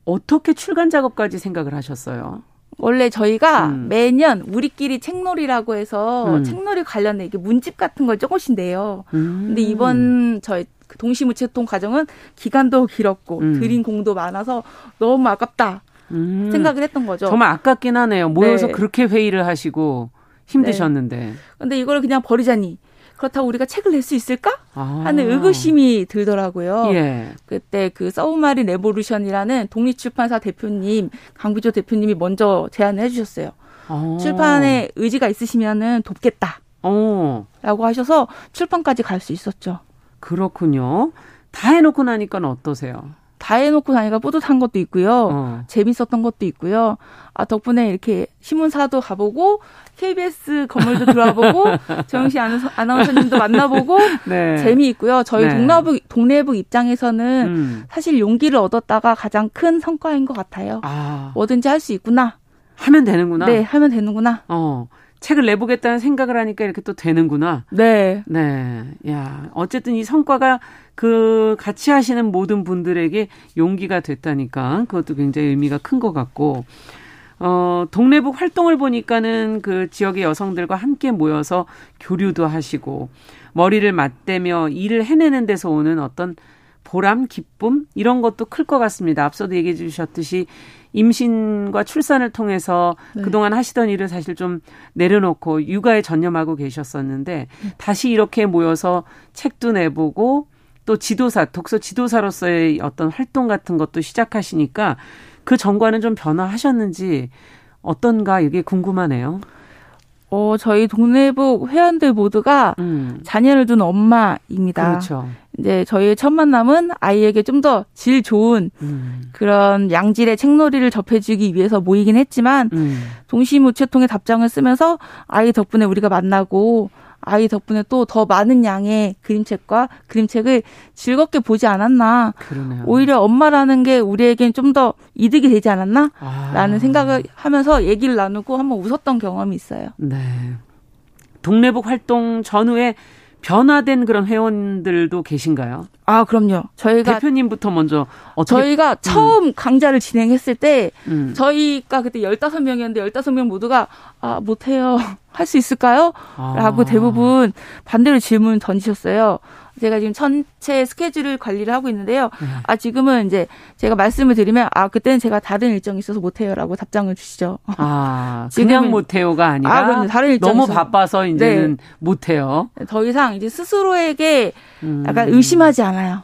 Speaker 2: 어떻게 출간 작업까지 생각을 하셨어요?
Speaker 6: 원래 저희가 음. 매년 우리끼리 책놀이라고 해서 음. 책놀이 관련된 이게 문집 같은 걸 조금씩 내요. 음. 근데 이번 저희 그 동시무채통 과정은 기간도 길었고 음. 드린 공도 많아서 너무 아깝다 음. 생각을 했던 거죠.
Speaker 2: 정말 아깝긴 하네요. 모여서 네. 그렇게 회의를 하시고 힘드셨는데. 네.
Speaker 6: 근데 이거를 그냥 버리자니 그렇다고 우리가 책을 낼 수 있을까? 아. 하는 의구심이 들더라고요. 예. 그때 그 서브마린 레보루션이라는 독립출판사 대표님, 강비조 대표님이 먼저 제안을 해주셨어요. 아. 출판에 의지가 있으시면은 돕겠다. 어. 라고 하셔서 출판까지 갈 수 있었죠.
Speaker 2: 그렇군요. 다 해놓고 나니까 어떠세요?
Speaker 6: 다 해놓고 나니까 뿌듯한 것도 있고요. 어. 재밌었던 것도 있고요. 아, 덕분에 이렇게 신문사도 가보고, KBS 건물도 들어와보고, 정영씨 아나운서, 님도 만나보고, 네. 재미있고요. 저희 네. 동남북, 동네북 입장에서는 음. 사실 용기를 얻었다가 가장 큰 성과인 것 같아요. 아. 뭐든지 할 수 있구나.
Speaker 2: 하면 되는구나.
Speaker 6: 네, 하면 되는구나.
Speaker 2: 어. 책을 내보겠다는 생각을 하니까 이렇게 또 되는구나.
Speaker 6: 네.
Speaker 2: 네. 야, 어쨌든 이 성과가 그 같이 하시는 모든 분들에게 용기가 됐다니까 그것도 굉장히 의미가 큰 것 같고 어, 동네북 활동을 보니까는 그 지역의 여성들과 함께 모여서 교류도 하시고 머리를 맞대며 일을 해내는 데서 오는 어떤 보람, 기쁨 이런 것도 클 것 같습니다. 앞서도 얘기해 주셨듯이 임신과 출산을 통해서 네. 그동안 하시던 일을 사실 좀 내려놓고 육아에 전념하고 계셨었는데 네. 다시 이렇게 모여서 책도 내보고 또 지도사, 독서 지도사로서의 어떤 활동 같은 것도 시작하시니까 그 전과는 좀 변화하셨는지 어떤가 이게 궁금하네요.
Speaker 6: 어, 저희 동네북 회원들 모두가 음. 자녀를 둔 엄마입니다.
Speaker 2: 그렇죠.
Speaker 6: 이제 저희의 첫 만남은 아이에게 좀 더 질 좋은 음. 그런 양질의 책놀이를 접해주기 위해서 모이긴 했지만 음. 동시무체통의 답장을 쓰면서 아이 덕분에 우리가 만나고 아이 덕분에 또 더 많은 양의 그림책과 그림책을 즐겁게 보지 않았나. 그러네요. 오히려 엄마라는 게 우리에겐 좀 더 이득이 되지 않았나? 아. 라는 생각을 하면서 얘기를 나누고 한번 웃었던 경험이 있어요.
Speaker 2: 네. 동네북 활동 전후에 변화된 그런 회원들도 계신가요?
Speaker 6: 아, 그럼요. 저희가
Speaker 2: 대표님부터 먼저
Speaker 6: 어떻게 저희가 음. 처음 강좌를 진행했을 때 음. 저희가 그때 15명이었는데 15명 모두가 아, 못 해요. 할 수 있을까요? 아. 라고 대부분 반대로 질문 던지셨어요. 제가 지금 전체 스케줄을 관리를 하고 있는데요. 네. 아 지금은 이제 제가 말씀을 드리면 아 그때는 제가 다른 일정이 있어서 못해요라고 답장을 주시죠.
Speaker 2: 아 그냥 못해요가 아니라 아, 다른 일정 너무 바빠서 이제는 네. 못해요.
Speaker 6: 더 이상 이제 스스로에게 음. 약간 의심하지 않아요.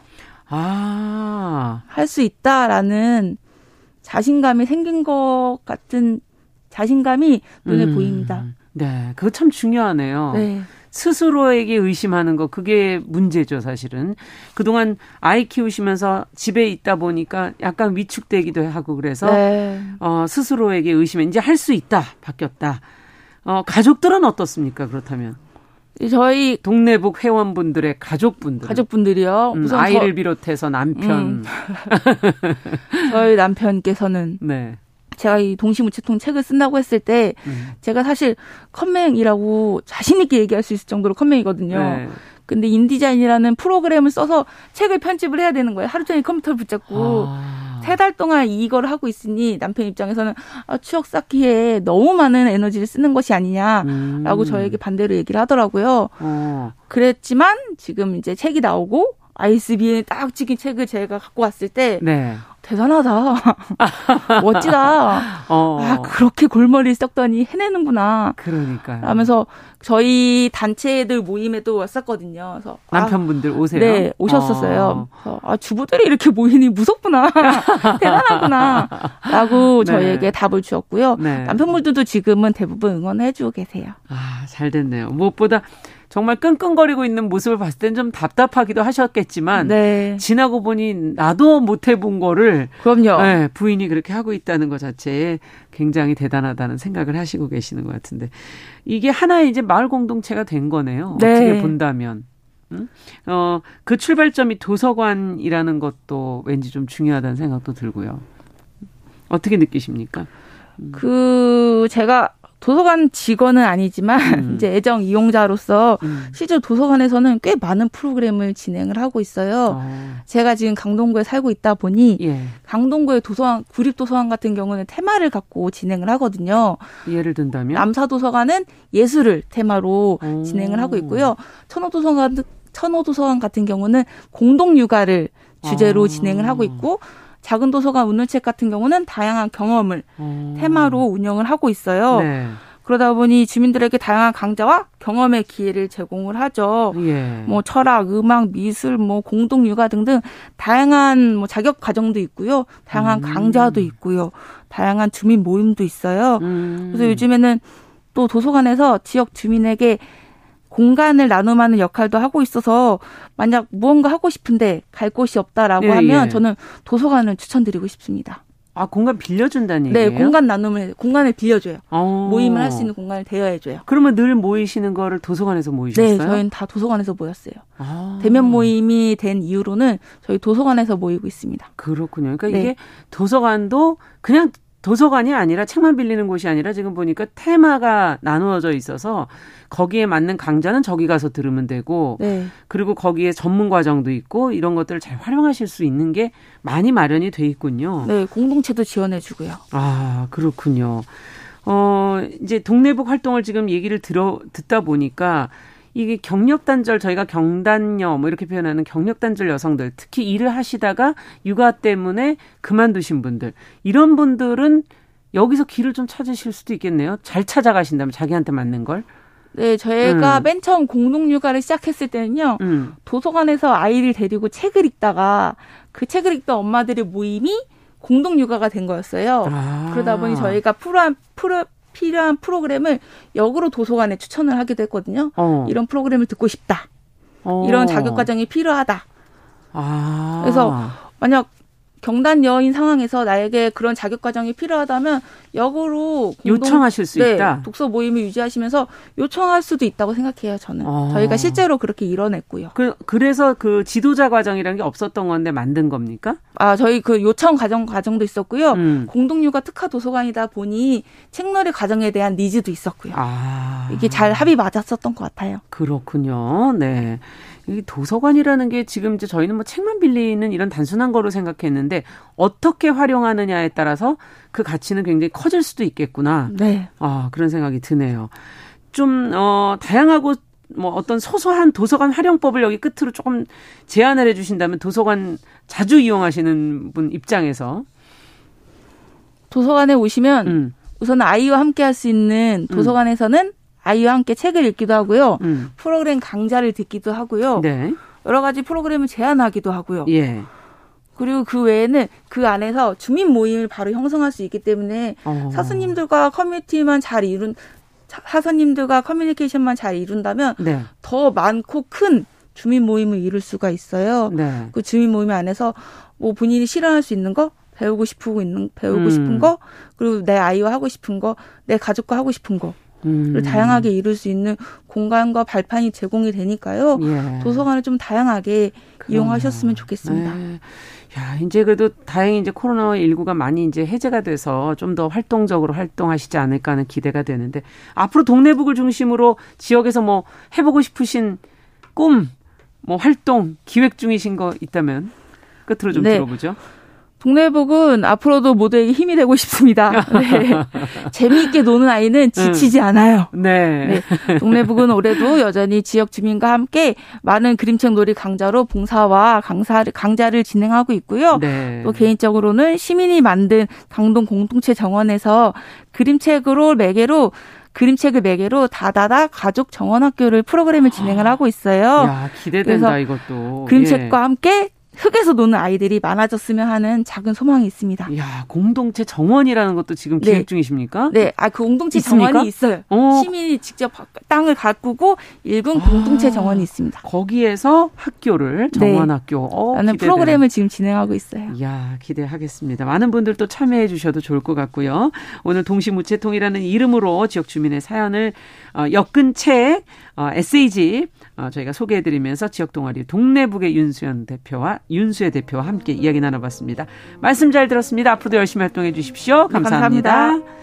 Speaker 2: 아
Speaker 6: 할 수 있다라는 자신감이 생긴 것 같은 자신감이 눈에 음. 보입니다.
Speaker 2: 네, 그거 참 중요하네요. 네. 스스로에게 의심하는 거 그게 문제죠 사실은. 그동안 아이 키우시면서 집에 있다 보니까 약간 위축되기도 하고 그래서 네. 어 스스로에게 의심해. 이제 할 수 있다 바뀌었다. 어 가족들은 어떻습니까 그렇다면?
Speaker 6: 저희
Speaker 2: 동네북 회원분들의 가족분들
Speaker 6: 가족분들이요?
Speaker 2: 음, 아이를 저, 비롯해서 남편. 음.
Speaker 6: 저희 남편께서는 네. 제가 이 동시우체통 책을 쓴다고 했을 때 음. 제가 사실 컴맹이라고 자신 있게 얘기할 수 있을 정도로 컴맹이거든요. 네. 근데 InDesign이라는 프로그램을 써서 책을 편집을 해야 되는 거예요. 하루 종일 컴퓨터를 붙잡고 아. 세달 동안 이걸 하고 있으니 남편 입장에서는 아, 추억 쌓기에 너무 많은 에너지를 쓰는 것이 아니냐라고 음. 저에게 반대로 얘기를 하더라고요. 어. 그랬지만 지금 이제 책이 나오고 ISBN이 딱 찍힌 책을 제가 갖고 왔을 때 네. 대단하다. 멋지다. 어. 아, 그렇게 골머리 썩더니 해내는구나.
Speaker 2: 그러니까.
Speaker 6: 하면서 저희 단체들 모임에도 왔었거든요. 그래서
Speaker 2: 아, 남편분들 오세요?
Speaker 6: 네, 오셨었어요. 어. 아, 주부들이 이렇게 모이니 무섭구나. 대단하구나. 라고 네. 저희에게 답을 주었고요. 네. 남편분들도 지금은 대부분 응원해주고 계세요.
Speaker 2: 아, 잘 됐네요. 무엇보다 정말 끙끙거리고 있는 모습을 봤을 땐 좀 답답하기도 하셨겠지만 네. 지나고 보니 나도 못 해본 거를
Speaker 6: 그럼요.
Speaker 2: 네, 부인이 그렇게 하고 있다는 것 자체에 굉장히 대단하다는 생각을 하시고 계시는 것 같은데 이게 하나의 이제 마을 공동체가 된 거네요. 네. 어떻게 본다면. 응? 어, 그 출발점이 도서관이라는 것도 왠지 좀 중요하다는 생각도 들고요. 어떻게 느끼십니까?
Speaker 6: 그 제가 도서관 직원은 아니지만 음. 이제 애정 이용자로서 음. 실제 도서관에서는 꽤 많은 프로그램을 진행을 하고 있어요. 어. 제가 지금 강동구에 살고 있다 보니 예. 강동구의 도서관 구립 도서관 같은 경우는 테마를 갖고 진행을 하거든요.
Speaker 2: 예를 든다면
Speaker 6: 남사 도서관은 예술을 테마로 오. 진행을 하고 있고요. 천호 도서관 천호 도서관 같은 경우는 공동 육아를 주제로 아. 진행을 하고 있고 작은 도서관 운운책 같은 경우는 다양한 경험을 음. 테마로 운영을 하고 있어요. 네. 그러다 보니 주민들에게 다양한 강좌와 경험의 기회를 제공을 하죠. 예. 뭐 철학, 음악, 미술, 뭐 공동 육아 등등 다양한 뭐 자격 과정도 있고요. 다양한 음. 강좌도 있고요. 다양한 주민 모임도 있어요. 음. 그래서 요즘에는 또 도서관에서 지역 주민에게 공간을 나눔하는 역할도 하고 있어서 만약 무언가 하고 싶은데 갈 곳이 없다라고 예, 하면 예. 저는 도서관을 추천드리고 싶습니다.
Speaker 2: 아 공간 빌려준다는 네,
Speaker 6: 얘기예요? 네, 공간 나눔을 공간을 빌려줘요. 오. 어. 모임을 할 수 있는 공간을 대여해줘요.
Speaker 2: 그러면 늘 모이시는 거를 도서관에서 모이셨어요?
Speaker 6: 네, 저희는 다 도서관에서 모였어요. 아. 대면 모임이 된 이후로는 저희 도서관에서 모이고 있습니다.
Speaker 2: 그렇군요. 그러니까 네. 이게 도서관도 그냥 도서관이 아니라 책만 빌리는 곳이 아니라 지금 보니까 테마가 나누어져 있어서 거기에 맞는 강좌는 저기 가서 들으면 되고 네. 그리고 거기에 전문 과정도 있고 이런 것들을 잘 활용하실 수 있는 게 많이 마련이 돼 있군요.
Speaker 6: 네, 공동체도 지원해 주고요.
Speaker 2: 아, 그렇군요. 어, 이제 동네북 활동을 지금 얘기를 들어 듣다 보니까 이게 경력단절 저희가 경단녀 뭐 이렇게 표현하는 경력단절 여성들 특히 일을 하시다가 육아 때문에 그만두신 분들 이런 분들은 여기서 길을 좀 찾으실 수도 있겠네요. 잘 찾아가신다면 자기한테 맞는 걸.
Speaker 6: 네, 저희가 음. 맨 처음 공동 육아를 시작했을 때는요. 음. 도서관에서 아이를 데리고 책을 읽다가 그 책을 읽던 엄마들의 모임이 공동 육아가 된 거였어요. 아. 그러다 보니 저희가 프로 프로 필요한 프로그램을 역으로 도서관에 추천을 하기도 했거든요. 어. 이런 프로그램을 듣고 싶다. 어. 이런 자격 과정이 필요하다. 아. 그래서 만약 경단 여인 상황에서 나에게 그런 자격 과정이 필요하다면 역으로
Speaker 2: 공동, 요청하실 수
Speaker 6: 네,
Speaker 2: 있다.
Speaker 6: 독서 모임을 유지하시면서 요청할 수도 있다고 생각해요. 저는 아. 저희가 실제로 그렇게 이뤄냈고요.
Speaker 2: 그, 그래서 그 지도자 과정이라는 게 없었던 건데 만든 겁니까?
Speaker 6: 아 저희 그 요청 과정 과정도 있었고요. 음. 공동육아 특화 도서관이다 보니 책놀이 과정에 대한 needs도 있었고요. 아. 이게 잘 합이 맞았었던 것 같아요.
Speaker 2: 그렇군요. 네. 이 도서관이라는 게 지금 이제 저희는 뭐 책만 빌리는 이런 단순한 거로 생각했는데 어떻게 활용하느냐에 따라서 그 가치는 굉장히 커질 수도 있겠구나. 네. 아, 그런 생각이 드네요. 좀, 어, 다양하고 뭐 어떤 소소한 도서관 활용법을 여기 끝으로 조금 제안을 해 주신다면 도서관 자주 이용하시는 분 입장에서
Speaker 6: 도서관에 오시면 음. 우선 아이와 함께 할 수 있는 음. 도서관에서는 아이와 함께 책을 읽기도 하고요. 음. 프로그램 강좌를 듣기도 하고요. 네. 여러 가지 프로그램을 제안하기도 하고요. 예. 그리고 그 외에는 그 안에서 주민 모임을 바로 형성할 수 있기 때문에 어. 사수님들과 커뮤니티만 잘 이룬 사서님들과 커뮤니케이션만 잘 이룬다면 네. 더 많고 큰 주민 모임을 이룰 수가 있어요. 네. 그 주민 모임 안에서 뭐 본인이 실현할 수 있는 거 배우고 싶고 있는 배우고 음. 싶은 거 그리고 내 아이와 하고 싶은 거 내 가족과 하고 싶은 거 음. 다양하게 이룰 수 있는 공간과 발판이 제공이 되니까요. 예. 도서관을 좀 다양하게 그럼요. 이용하셨으면 좋겠습니다. 네.
Speaker 2: 야, 이제 그래도 다행히 이제 코로나19가 많이 이제 해제가 돼서 좀 더 활동적으로 활동하시지 않을까 하는 기대가 되는데 앞으로 동네북을 중심으로 지역에서 뭐 해보고 싶으신 꿈, 뭐 활동, 기획 중이신 거 있다면 끝으로 좀 네. 들어보죠.
Speaker 6: 동네북은 앞으로도 모두에게 힘이 되고 싶습니다. 네. 재미있게 노는 아이는 지치지 않아요. 네. 네. 동네북은 올해도 여전히 지역 주민과 함께 많은 그림책 놀이 강좌로 봉사와 강사를, 강좌를 진행하고 있고요. 네. 또 개인적으로는 시민이 만든 강동 공동체 정원에서 그림책으로 매개로 그림책을 매개로 다다다 가족 정원 학교를 프로그램을 진행을 하고 있어요.
Speaker 2: 야, 기대된다 이것도.
Speaker 6: 그림책과 예. 함께 흙에서 노는 아이들이 많아졌으면 하는 작은 소망이 있습니다.
Speaker 2: 야 공동체 정원이라는 것도 지금 기획 네. 중이십니까?
Speaker 6: 네, 아 그 공동체 있습니까? 정원이 있어요. 어. 시민이 직접 땅을 가꾸고 일군 공동체 아, 정원이 있습니다.
Speaker 2: 거기에서 학교를 네. 정원학교 네.
Speaker 6: 어, 라는 프로그램을 지금 진행하고 있어요.
Speaker 2: 야 기대하겠습니다. 많은 분들 또 참여해 주셔도 좋을 것 같고요. 오늘 동시무채통이라는 이름으로 지역 주민의 사연을 어, 엮은 책 어, 에세이집 어, 저희가 소개해드리면서 지역 동아리 동네북의 윤수연 대표와 윤수의 대표와 함께 이야기 나눠봤습니다. 말씀 잘 들었습니다. 앞으로도 열심히 활동해 주십시오. 감사합니다. 감사합니다.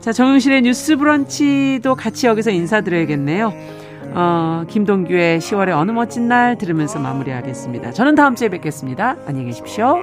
Speaker 2: 자, 정용실의 뉴스 브런치도 같이 여기서 인사드려야겠네요. 어, 김동규의 10월의 어느 멋진 날 들으면서 마무리하겠습니다. 저는 다음 주에 뵙겠습니다. 안녕히 계십시오.